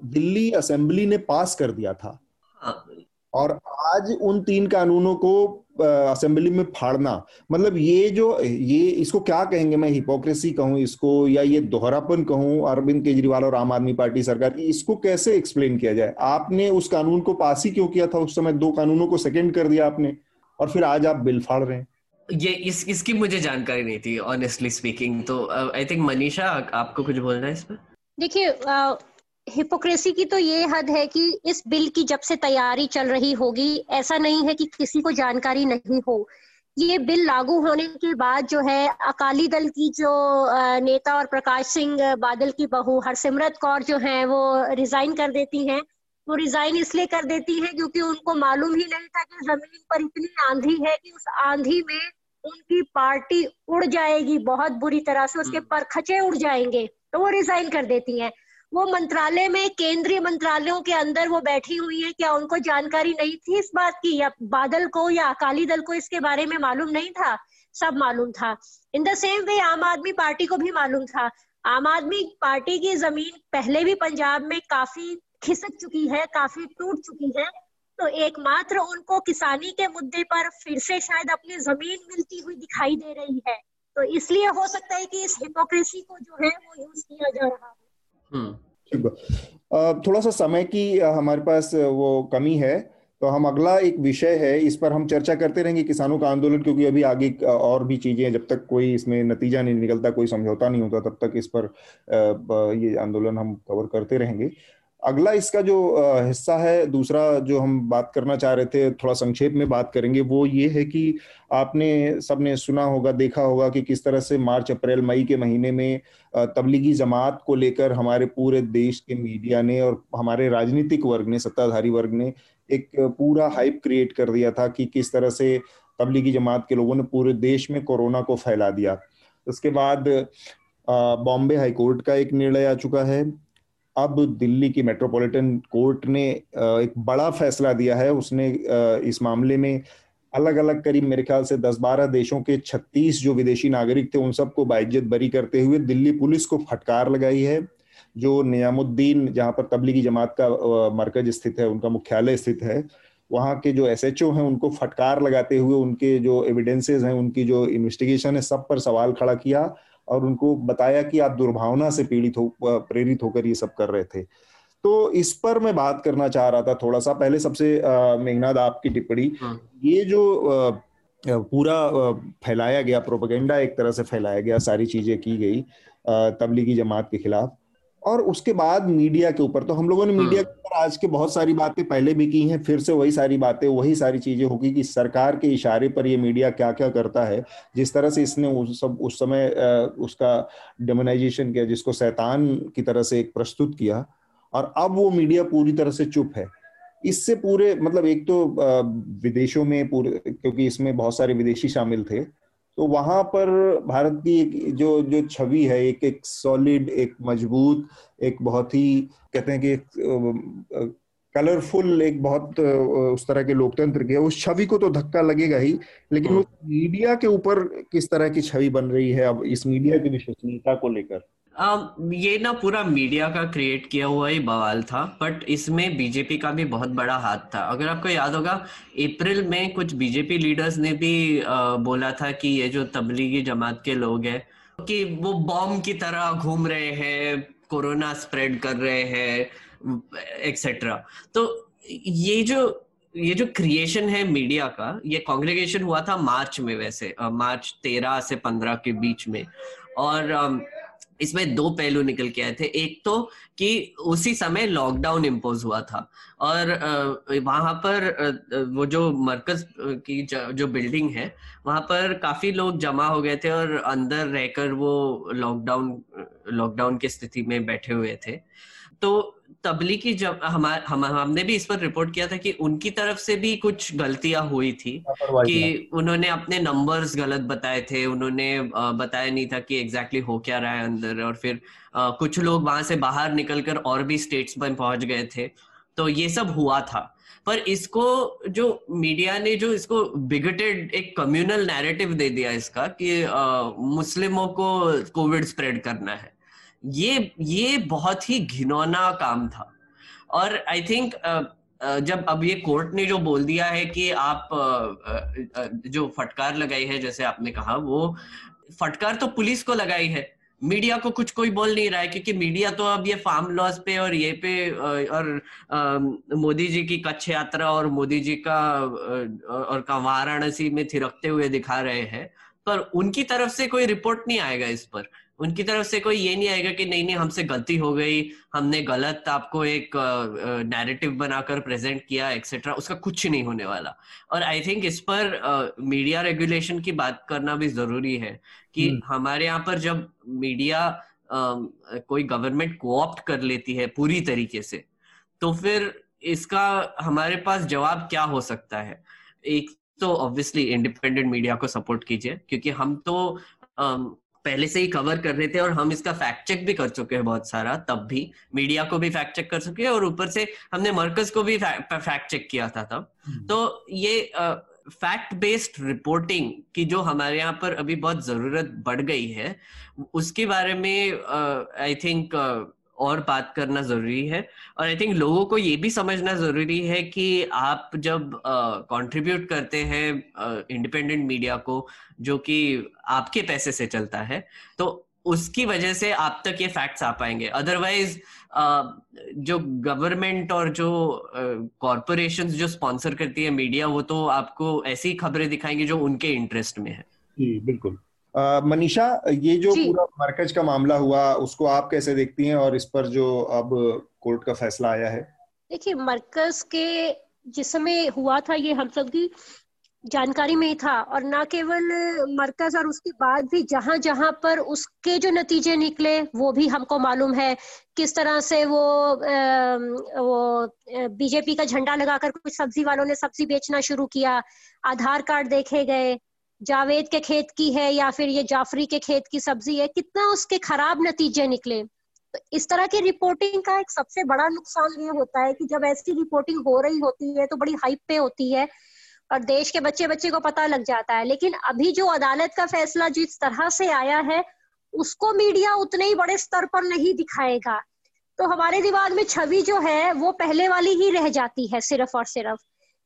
दिल्ली असेंबली ने पास कर दिया था। हाँ। और आज उन तीन कानूनों को असेंबली में फाड़ना मतलब ये जो ये इसको क्या कहेंगे मैं हिपोक्रेसी कहूँ इसको या ये दोहरापन कहूँ अरविंद केजरीवाल और आम आदमी पार्टी सरकार की इसको कैसे एक्सप्लेन किया जाए? आपने उस कानून को पास ही क्यों किया था उस समय? दो कानूनों को सेकेंड कर दिया आपने और फिर आज आप बिल फाड़ रहे हैं। ये इस इसकी मुझे जानकारी नहीं थी ऑनेस्टली स्पीकिंग तो आई थिंक मनीषा आपको कुछ बोलना है इस पर? देखिए हिपोक्रेसी की तो ये हद है कि इस बिल की जब से तैयारी चल रही होगी ऐसा नहीं है कि किसी को जानकारी नहीं हो। ये बिल लागू होने के बाद जो है अकाली दल की जो नेता और प्रकाश सिंह बादल की बहू हरसिमरत कौर जो है वो रिजाइन कर देती हैं। वो रिजाइन इसलिए कर देती है क्योंकि उनको मालूम ही नहीं था कि ज़मीन पर इतनी आंधी है कि उस आंधी में उनकी पार्टी उड़ जाएगी बहुत बुरी तरह से उसके हम्म। परखचे उड़ जाएँगे। तो वो रिजाइन कर देती हैं। वो मंत्रालय में केंद्रीय मंत्रालयों के अंदर वो बैठी हुई है, क्या उनको जानकारी नहीं थी इस बात की? या बादल को या अकाली दल को इसके बारे में मालूम नहीं था? सब मालूम था। इन द सेम वे आम आदमी पार्टी को भी मालूम था। आम आदमी पार्टी की ज़मीन पहले भी पंजाब में काफ़ी खिसक चुकी है, काफ़ी टूट चुकी है। तो एकमात्र उनको किसानी के मुद्दे पर फिर से शायद अपनी ज़मीन मिलती हुई दिखाई दे रही है। तो इसलिए हो सकता है कि इस हिपोक्रेसी को जो है वो यूज़ किया जा रहा है। थोड़ा सा समय की हमारे पास वो कमी है तो हम अगला एक विषय है, इस पर हम चर्चा करते रहेंगे किसानों का आंदोलन, क्योंकि अभी आगे और भी चीज़ें जब तक कोई इसमें नतीजा नहीं निकलता, कोई समझौता नहीं होता, तब तक इस पर ये आंदोलन हम कवर करते रहेंगे। अगला इसका जो हिस्सा है, दूसरा जो हम बात करना चाह रहे थे, थोड़ा संक्षेप में बात करेंगे, वो ये है कि आपने सबने सुना होगा, देखा होगा कि किस तरह से मार्च, अप्रैल, मई के महीने में तबलीगी जमात को लेकर हमारे पूरे देश के मीडिया ने और हमारे राजनीतिक वर्ग ने, सत्ताधारी वर्ग ने एक पूरा हाइप क्रिएट कर दिया था कि किस तरह से तबलीगी जमात के लोगों ने पूरे देश में कोरोना को फैला दिया। उसके बाद बॉम्बे हाईकोर्ट का एक निर्णय आ चुका है। अब दिल्ली की मेट्रोपॉलिटन कोर्ट ने एक बड़ा फैसला दिया है। उसने इस मामले में अलग अलग करीब मेरे ख्याल से 10-12 देशों के 36 जो विदेशी नागरिक थे, उन सबको बाइज्जत बरी करते हुए दिल्ली पुलिस को फटकार लगाई है। जो नियामुद्दीन, जहाँ पर तबलीगी जमात का मरकज स्थित है, उनका मुख्यालय स्थित है, वहाँ के जो एस हैं, उनको फटकार लगाते हुए उनके जो एविडेंसेज हैं, उनकी जो इन्वेस्टिगेशन है, सब पर सवाल खड़ा किया। और उनको बताया कि आप दुर्भावना से पीड़ित हो प्रेरित होकर ये सब कर रहे थे। तो इस पर मैं बात करना चाह रहा था थोड़ा सा। पहले सबसे मेघनाथ आपकी टिप्पणी। हाँ। ये जो पूरा फैलाया गया प्रोपेगेंडा एक तरह से फैलाया गया सारी चीज़ें की गई तबलीगी जमात के खिलाफ। और उसके बाद मीडिया के ऊपर तो हम लोगों ने मीडिया हाँ। के ऊपर आज के बहुत सारी बातें पहले भी की हैं फिर से वही सारी बातें वही सारी चीज़ें होगी कि सरकार के इशारे पर ये मीडिया क्या क्या करता है जिस तरह से इसने उस सब उस समय उसका डेमोनाइजेशन किया जिसको शैतान की तरह से एक प्रस्तुत किया और अब वो मीडिया पूरी तरह से चुप है इससे पूरे मतलब एक तो विदेशों में पूरे क्योंकि इसमें बहुत सारे विदेशी शामिल थे तो वहाँ पर भारत की एक जो जो छवि है एक एक सॉलिड एक मज़बूत एक बहुत ही कहते हैं कि एक कलरफुल एक बहुत उस तरह के लोकतंत्र के उस छवि को तो धक्का लगेगा ही लेकिन हम्म। उस मीडिया के ऊपर किस तरह की छवि बन रही है अब इस मीडिया की विश्वसनीयता को लेकर ये ना पूरा मीडिया का क्रिएट किया हुआ ही बवाल था बट इसमें बीजेपी का भी बहुत बड़ा हाथ था। अगर आपको याद होगा अप्रैल में कुछ बीजेपी लीडर्स ने भी आ, बोला था कि ये जो तबलीगी जमात के लोग हैं कि वो बॉम्ब की तरह घूम रहे हैं कोरोना स्प्रेड कर रहे हैं एक्सेट्रा तो ये जो ये जो क्रिएशन है मीडिया का ये कांग्रेगेशन हुआ था मार्च में वैसे मार्च तेरह से पंद्रह के बीच में। और इसमें दो पहलू निकल के आए थे। एक तो कि उसी समय लॉकडाउन इम्पोज हुआ था और वहाँ पर वो जो मरकज की जो बिल्डिंग है, वहाँ पर काफ़ी लोग जमा हो गए थे और अंदर रहकर वो लॉकडाउन लॉकडाउन की स्थिति में बैठे हुए थे। तो तबलीगी जब हम, हम हमने भी इस पर रिपोर्ट किया था कि उनकी तरफ़ से भी कुछ गलतियाँ हुई थी कि उन्होंने अपने नंबर्स गलत बताए थे उन्होंने बताया नहीं था कि एग्जैक्टली exactly हो क्या रहा है अंदर और फिर कुछ लोग वहाँ से बाहर निकलकर और भी स्टेट्स में पहुँच गए थे। तो ये सब हुआ था। पर इसको जो मीडिया ने जो इसको बिगटेड एक कम्युनल नैरेटिव दे दिया इसका कि मुस्लिमों को कोविड स्प्रेड करना है। ये ये बहुत ही घिनौना काम था। और आई थिंक जब अब ये कोर्ट ने जो बोल दिया है कि आप जो फटकार लगाई है, जैसे आपने कहा, वो फटकार तो पुलिस को लगाई है। मीडिया को कुछ कोई बोल नहीं रहा है, क्योंकि मीडिया तो अब ये फार्म लॉस पे और ये पे और मोदी जी की कच्छ यात्रा और मोदी जी का और का वाराणसी में थिरकते हुए दिखा रहे हैं। पर उनकी तरफ़ से कोई रिपोर्ट नहीं आएगा इस पर। उनकी तरफ़ से कोई ये नहीं आएगा कि नहीं नहीं हमसे गलती हो गई हमने गलत आपको एक नैरेटिव uh, बनाकर प्रेजेंट किया एक्सेट्रा उसका कुछ नहीं होने वाला और आई थिंक इस पर मीडिया uh, रेगुलेशन की बात करना भी ज़रूरी है कि hmm. हमारे यहाँ पर जब मीडिया uh, कोई गवर्नमेंट कोऑप्ट कर लेती है पूरी तरीके से तो फिर इसका हमारे पास जवाब क्या हो सकता है एक तो ऑब्वियसली इंडिपेंडेंट मीडिया को सपोर्ट कीजिए क्योंकि हम तो पहले से ही कवर कर रहे थे और हम इसका फैक्ट चेक भी कर चुके हैं बहुत सारा तब भी मीडिया को भी फैक्ट चेक कर चुके हैं और ऊपर से हमने मर्कज को भी फैक्ट चेक किया था तब हम्म। तो ये फैक्ट बेस्ड रिपोर्टिंग की जो हमारे यहाँ पर अभी बहुत ज़रूरत बढ़ गई है उसके बारे में आई थिंक और बात करना ज़रूरी है। और आई थिंक लोगों को ये भी समझना ज़रूरी है कि आप जब कंट्रीब्यूट uh, करते हैं इंडिपेंडेंट uh, मीडिया को जो कि आपके पैसे से चलता है तो उसकी वजह से आप तक ये फैक्ट्स आ पाएँगे। अदरवाइज़ जो गवर्नमेंट और जो कॉरपोरेशन जो स्पॉन्सर करती है मीडिया वो तो आपको ऐसी खबरें दिखाएँगे जो उनके इंटरेस्ट में है। जी बिल्कुल। मनीषा ये जो पूरा मरकज का मामला हुआ उसको आप कैसे देखती हैं और इस पर जो अब कोर्ट का फैसला आया है? देखिए मरकज के जिस समय हुआ था ये हम सब की जानकारी में ही था और ना केवल मरकज और उसके बाद भी जहाँ जहाँ पर उसके जो नतीजे निकले वो भी हमको मालूम है। किस तरह से वो आ, वो बीजेपी का झंडा लगाकर कुछ सब्ज़ी वालों ने सब्ज़ी बेचना शुरू किया आधार कार्ड देखे गए जावेद के खेत की है या फिर ये जाफरी के खेत की सब्ज़ी है, कितना उसके खराब नतीजे निकले। तो इस तरह की रिपोर्टिंग का एक सबसे बड़ा नुकसान ये होता है कि जब ऐसी रिपोर्टिंग हो रही होती है तो बड़ी हाइप पे होती है और देश के बच्चे बच्चे को पता लग जाता है। लेकिन अभी जो अदालत का फैसला जिस तरह से आया है, उसको मीडिया उतने ही बड़े स्तर पर नहीं दिखाएगा। तो हमारे दिमाग में छवि जो है, वो पहले वाली ही रह जाती है सिर्फ़ और सिर्फ़।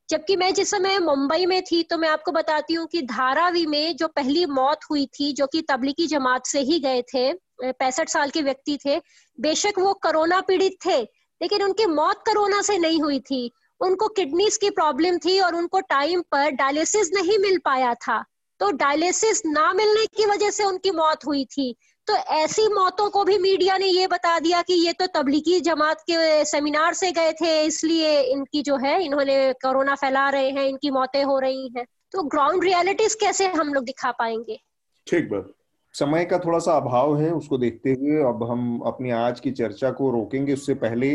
जबकि मैं जिस समय मुंबई में थी तो मैं आपको बताती हूँ कि धारावी में जो पहली मौत हुई थी, जो कि तबलीगी जमात से ही गए थे पैंसठ साल के व्यक्ति थे, बेशक वो कोरोना पीड़ित थे, लेकिन उनकी मौत कोरोना से नहीं हुई थी। उनको किडनीज की प्रॉब्लम थी और उनको टाइम पर डायलिसिस नहीं मिल पाया था। तो डायलिसिस ना मिलने की वजह से उनकी मौत हुई थी। तो ऐसी मौतों को भी मीडिया ने ये बता दिया कि ये तो तबलीगी जमात के सेमिनार से गए थे, इसलिए इनकी जो है, इन्होंने कोरोना फैला रहे हैं, इनकी मौतें हो रही हैं। तो ग्राउंड रियलिटीज कैसे हम लोग दिखा पाएँगे? ठीक बात। समय का थोड़ा सा अभाव है उसको देखते हुए। अब हम अपनी आज की चर्चा को रोकेंगे। उससे पहले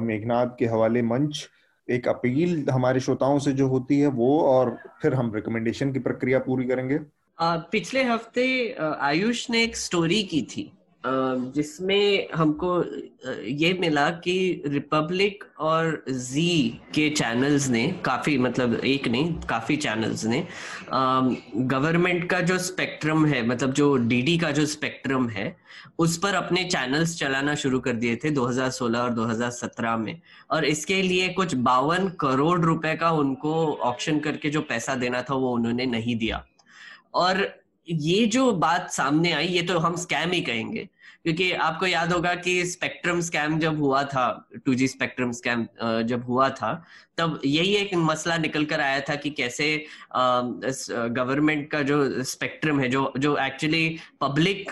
मेघनाथ के हवाले मंच एक अपील हमारे श्रोताओं से जो होती है, वो और फिर हम रिकमेंडेशन की प्रक्रिया पूरी करेंगे। पिछले हफ़्ते आयुष ने एक स्टोरी की थी जिसमें हमको ये मिला कि रिपब्लिक और जी के चैनल्स ने, काफ़ी मतलब एक नहीं, काफ़ी चैनल्स ने गवर्नमेंट का जो स्पेक्ट्रम है मतलब जो डीडी का जो स्पेक्ट्रम है, उस पर अपने चैनल्स चलाना शुरू कर दिए थे 2016 और 2017 में। और इसके लिए कुछ बावन करोड़ रुपए का उनको ऑप्शन करके जो पैसा देना था, वो उन्होंने नहीं दिया। और ये जो बात सामने आई, ये तो हम स्कैम ही कहेंगे। क्योंकि आपको याद होगा कि स्पेक्ट्रम स्कैम जब हुआ था टू जी स्पेक्ट्रम स्कैम जब हुआ था, तब यही एक मसला निकल कर आया था कि कैसे गवर्नमेंट का जो स्पेक्ट्रम है, जो जो एक्चुअली पब्लिक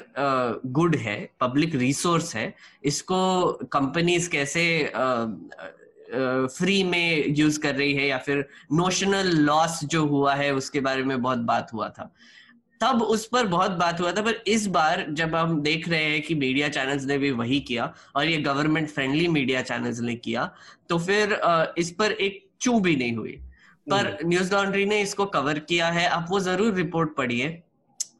गुड है पब्लिक रिसोर्स है, इसको कंपनीज़ कैसे फ्री में यूज़ कर रही है या फिर नोशनल लॉस जो हुआ है उसके बारे में बहुत बात हुआ था। तब उस पर बहुत बात हुआ था पर इस बार जब हम देख रहे हैं कि मीडिया चैनल्स ने भी वही किया और ये गवर्नमेंट फ्रेंडली मीडिया चैनल्स ने किया तो फिर इस पर एक चू भी नहीं हुई। पर न्यूज़ हम्म। लॉन्ड्री ने इसको कवर किया है आप वो ज़रूर रिपोर्ट पढ़िए।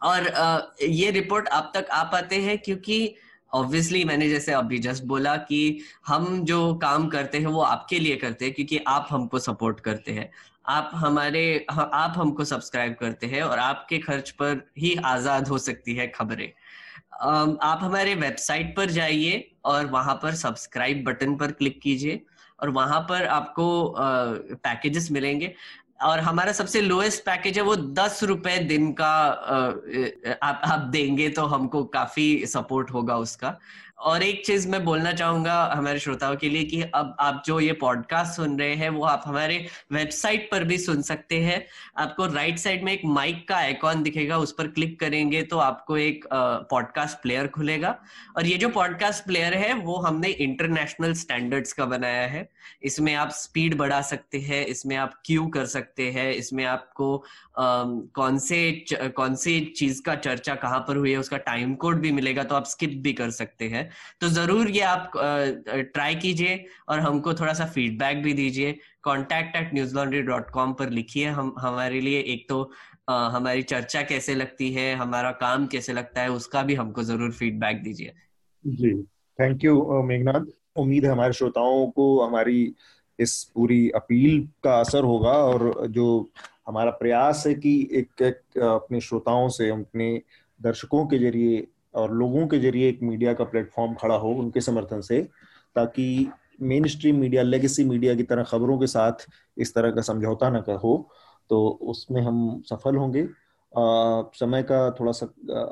और ये रिपोर्ट आप तक आ पाते हैं क्योंकि ऑब्वियसली मैंने जैसे अभी जस्ट बोला कि हम जो काम करते हैं, वो आपके लिए करते हैं, क्योंकि आप हमको सपोर्ट करते हैं। आप हमारे आप हमको सब्सक्राइब करते हैं और आपके खर्च पर ही आज़ाद हो सकती है खबरें। आप हमारे वेबसाइट पर जाइए और वहाँ पर सब्सक्राइब बटन पर क्लिक कीजिए और वहाँ पर आपको पैकेजेस मिलेंगे। और हमारा सबसे लोएस्ट पैकेज है वो दस रुपए दिन का आप आप देंगे तो हमको काफ़ी सपोर्ट होगा उसका। और एक चीज़ मैं बोलना चाहूँगा हमारे श्रोताओं के लिए कि अब आप जो ये पॉडकास्ट सुन रहे हैं, वो आप हमारे वेबसाइट पर भी सुन सकते हैं। आपको राइट साइड में एक माइक का आइकॉन दिखेगा, उस पर क्लिक करेंगे तो आपको एक पॉडकास्ट प्लेयर खुलेगा। और ये जो पॉडकास्ट प्लेयर है, वो हमने इंटरनेशनल स्टैंडर्ड्स का बनाया है। इसमें आप स्पीड बढ़ा सकते हैं, इसमें आप क्यू कर सकते हैं, इसमें आपको कौन से कौन सी चीज़ का चर्चा कहाँ पर हुई है उसका टाइम कोड भी मिलेगा तो आप स्किप भी कर सकते हैं। तो ज़रूर ये आप ट्राई कीजिए और हमको थोड़ा सा फीडबैक भी दीजिए। Contact at Newslaundry dot com पर लिखिए। हम हमारे लिए एक तो आ, हमारी चर्चा कैसे लगती है हमारा काम कैसे लगता है उसका भी हमको ज़रूर फीडबैक दीजिए। जी। Thank you Meghnath. उम्मीद है हमारे श्रोताओं को हमारी इस पूरी अपील का असर होगा और जो हमारा प्रयास है कि एक, एक अपने श्रोताओं से अपने दर्शकों के ज़रिए और लोगों के ज़रिए एक मीडिया का प्लेटफॉर्म खड़ा हो उनके समर्थन से ताकि mainstream media legacy media की तरह खबरों के साथ इस तरह का समझौता न हो। तो उसमें हम सफल होंगे। आ, समय का थोड़ा सा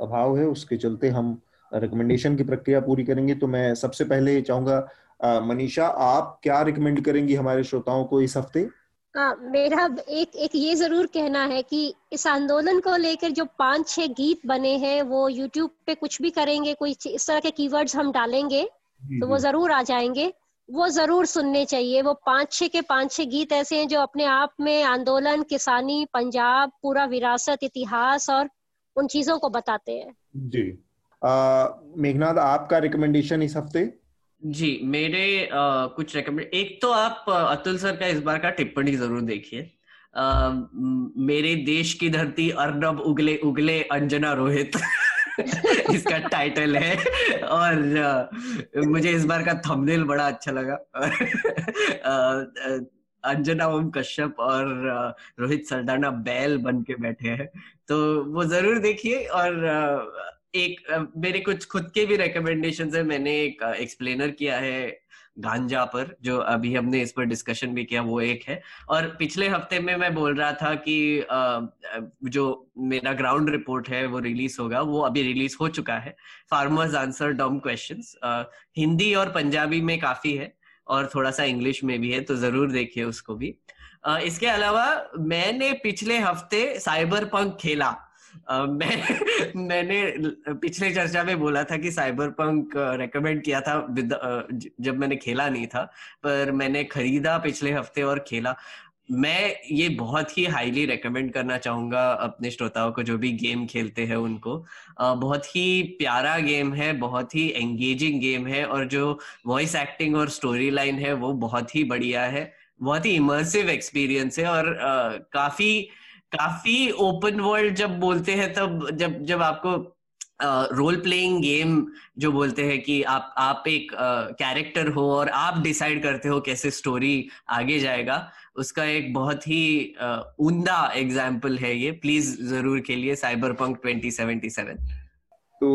अभाव है उसके चलते हम रिकमेंडेशन की प्रक्रिया पूरी करेंगे। तो मैं सबसे पहले चाहूँगा मनीषा आप क्या रिकमेंड करेंगी हमारे श्रोताओं को इस हफ़्ते? आ, मेरा एक एक ये ज़रूर कहना है कि इस आंदोलन को लेकर जो पाँच छह गीत बने हैं वो यूट्यूब पे कुछ भी करेंगे कोई इस तरह के कीवर्ड्स हम डालेंगे तो वो ज़रूर आ जाएँगे। वो ज़रूर सुनने चाहिए। वो पाँच छह के पाँच छह गीत ऐसे हैं जो अपने आप में आंदोलन किसानी पंजाब पूरा विरासत इतिहास और उन चीज़ों को बताते हैं। जी। मेघनाथ आपका रिकमेंडेशन इस हफ़्ते? जी मेरे आ, कुछ रेकमेंड एक तो आप अतुल सर का इस बार का टिप्पणी ज़रूर देखिए। मेरे देश की धरती अर्नब उगले उगले अंजना रोहित। इसका टाइटल है। और आ, मुझे इस बार का थंबनेल बड़ा अच्छा लगा। अंजना ओम कश्यप और रोहित सरदाना बैल बन के बैठे हैं। तो वो ज़रूर देखिए और एक मेरे कुछ खुद के भी रिकमेंडेशन है। मैंने एक एक्सप्लेनर किया है गांजा पर, जो अभी हमने इस पर डिस्कशन भी किया, वो एक है। और पिछले हफ़्ते में मैं बोल रहा था कि जो मेरा ग्राउंड रिपोर्ट है, वो रिलीज़ होगा। वो अभी रिलीज़ हो चुका है। Farmers answer dumb questions Hindi और पंजाबी में काफ़ी है और थोड़ा सा इंग्लिश में भी है तो ज़रूर देखिए उसको भी। इसके अलावा मैंने पिछले हफ़्ते साइबर पंक खेला। मैं, मैंने पिछले चर्चा में बोला था कि साइबर पंक रेकमेंड किया था जब मैंने खेला नहीं था, पर मैंने खरीदा पिछले हफ़्ते और खेला। मैं ये बहुत ही हाईली रेकमेंड करना चाहूँगा अपने श्रोताओं को जो भी गेम खेलते हैं उनको। बहुत ही प्यारा गेम है, बहुत ही एंगेजिंग गेम है और जो वॉइस एक्टिंग और स्टोरी लाइन है वो बहुत ही बढ़िया है, बहुत ही इमर्सिव एक्सपीरियंस है और काफ़ी काफ़ी ओपन वर्ल्ड जब बोलते हैं तब जब जब आपको रोल प्लेइंग गेम जो बोलते हैं कि आप आप एक कैरेक्टर uh, हो और आप डिसाइड करते हो कैसे स्टोरी आगे जाएगा उसका एक बहुत ही उमदा uh, एग्ज़ाम्पल है ये। प्लीज़ ज़रूर के लिए Cyberpunk twenty seventy seven तो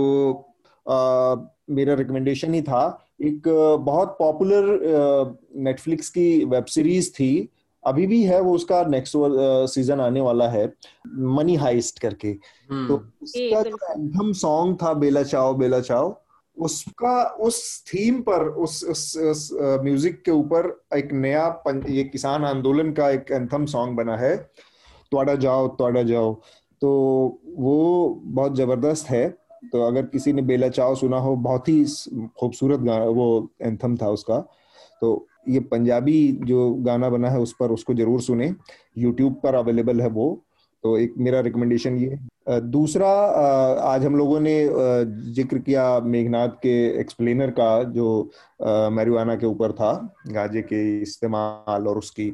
uh, मेरा रिकमेंडेशन ही था। एक बहुत पॉपुलर नेटफ्लिक्स की वेब सीरीज़ थी। अभी भी है वो उसका नेक्स्ट सीज़न आने वाला है मनी हाइस्ट करके। हम्म। तो उसका जो एंथम सॉन्ग था बेला चाओ बेला चाओ उसका उस थीम पर उस उस, उस म्यूज़िक के ऊपर एक नया ये किसान आंदोलन का एक एंथम सॉन्ग बना है त्वाड़ा जाओ त्वाड़ा जाओ। तो वो बहुत ज़बरदस्त है। तो अगर किसी ने बेला चाओ सुना हो बहुत ही खूबसूरत वो एंथम था उसका। तो ये पंजाबी जो गाना बना है, उस पर उसको ज़रूर सुने। यूट्यूब पर अवेलेबल है वो। तो एक मेरा रिकमेंडेशन ये दूसरा आज हम लोगों ने ज़िक्र किया मेघनाथ के एक्सप्लेनर का, जो मैरिवाना के ऊपर था, गाजे के इस्तेमाल और उसकी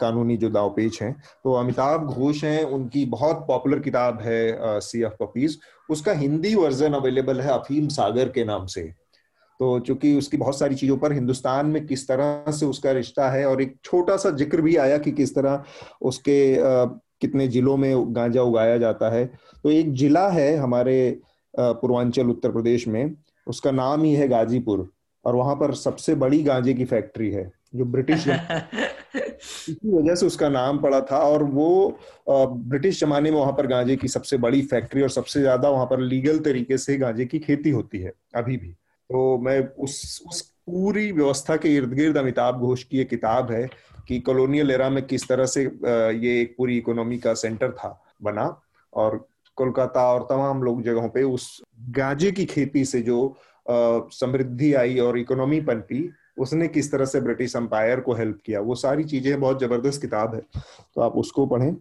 कानूनी जो दाव पेच हैं। तो अमिताभ घोष हैं, उनकी बहुत पॉपुलर किताब है सी एफ़ पपीज उसका हिंदी वर्जन अवेलेबल है, अफीम सागर के नाम से। तो चूँकि उसकी बहुत सारी चीज़ों पर हिंदुस्तान में किस तरह से उसका रिश्ता है और एक छोटा सा ज़िक्र भी आया कि किस तरह उसके कितने जिलों में गांजा उगाया जाता है। तो एक जिला है हमारे पूर्वांचल उत्तर प्रदेश में उसका नाम ही है गाजीपुर और वहाँ पर सबसे बड़ी गांजे की फैक्ट्री है जो ब्रिटिश इसी वजह से उसका नाम पड़ा था और वो ब्रिटिश जमाने में वहाँ पर गांजे की सबसे बड़ी फैक्ट्री और सबसे ज़्यादा वहाँ पर लीगल तरीके से गांजे की खेती होती है अभी भी। तो मैं उस उस पूरी व्यवस्था के इर्द गिर्द अमिताभ घोष की एक किताब है कि कॉलोनियल एरा में किस तरह से ये एक पूरी इकोनॉमी का सेंटर था, बना। और कोलकाता और तमाम लोग जगहों पे उस गांजे की खेती से जो समृद्धि आई और इकोनॉमी पनपी उसने किस तरह से ब्रिटिश अंपायर को हेल्प किया, वो सारी चीज़ें बहुत ज़बरदस्त किताब है। तो आप उसको पढ़ें।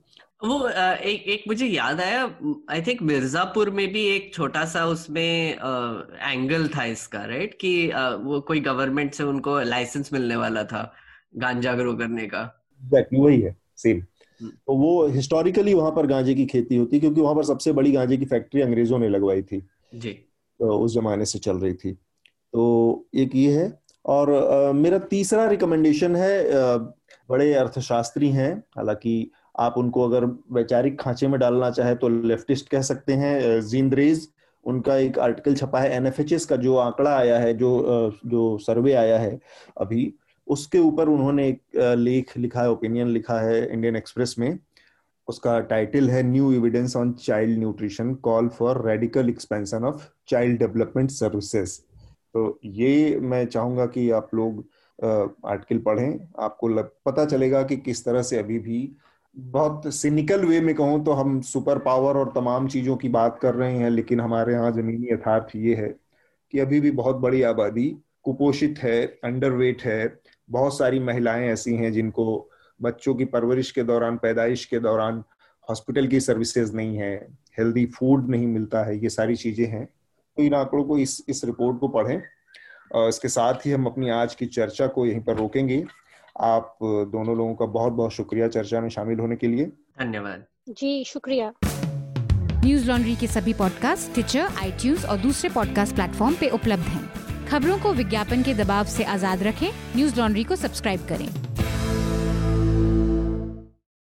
वो एक एक मुझे याद आया आई थिंक मिर्जापुर में भी एक छोटा सा उसमें एंगल था इसका राइट कि वो कोई गवर्नमेंट से उनको लाइसेंस मिलने वाला था गांजा ग्रो करने का। एग्जैक्टली वही है सेम हम्म। तो वो हिस्टोरिकली वहाँ पर गांजे की खेती होती क्योंकि वहाँ पर सबसे बड़ी गांजे की फैक्ट्री अंग्रेज़ों ने लगवाई थी। जी। तो उस जमाने से चल रही थी। तो एक ये है और आ, मेरा तीसरा रिकमेंडेशन है आ, बड़े अर्थशास्त्री हैं हालाँकि आप उनको अगर वैचारिक खांचे में डालना चाहे तो लेफ्टिस्ट कह सकते हैं जींद्रेज। उनका एक आर्टिकल छपा है एनएफएचएस का जो आंकड़ा आया है जो जो सर्वे आया है अभी उसके ऊपर उन्होंने एक लेख लिखा है ओपिनियन लिखा है इंडियन एक्सप्रेस में। उसका टाइटल है new evidence on child nutrition call for radical expansion of child development services तो ये मैं चाहूँगा कि आप लोग आर्टिकल पढ़ें। आपको लग, पता चलेगा कि किस तरह से अभी भी बहुत सिनिकल वे में कहूँ तो हम सुपर पावर और तमाम चीज़ों की बात कर रहे हैं, लेकिन हमारे यहाँ जमीनी यथार्थ ये है कि अभी भी बहुत बड़ी आबादी कुपोषित है अंडरवेट है। बहुत सारी महिलाएँ ऐसी हैं जिनको बच्चों की परवरिश के दौरान, पैदाइश के दौरान हॉस्पिटल की सर्विसेज़ नहीं है हेल्दी फ़ूड नहीं मिलता है, ये सारी चीज़ें हैं। तो इन आंकड़ों को इस इस रिपोर्ट को पढ़ें। और इसके साथ ही हम अपनी आज की चर्चा को यहीं पर रोकेंगे। आप दोनों लोगों का बहुत बहुत शुक्रिया चर्चा में शामिल होने के लिए। धन्यवाद। जी शुक्रिया। न्यूज़ लॉन्ड्री के सभी पॉडकास्ट ट्विटर आई और दूसरे पॉडकास्ट प्लेटफॉर्म पे उपलब्ध हैं। खबरों को विज्ञापन के दबाव से आज़ाद रखें। न्यूज़ लॉन्ड्री को सब्सक्राइब करें।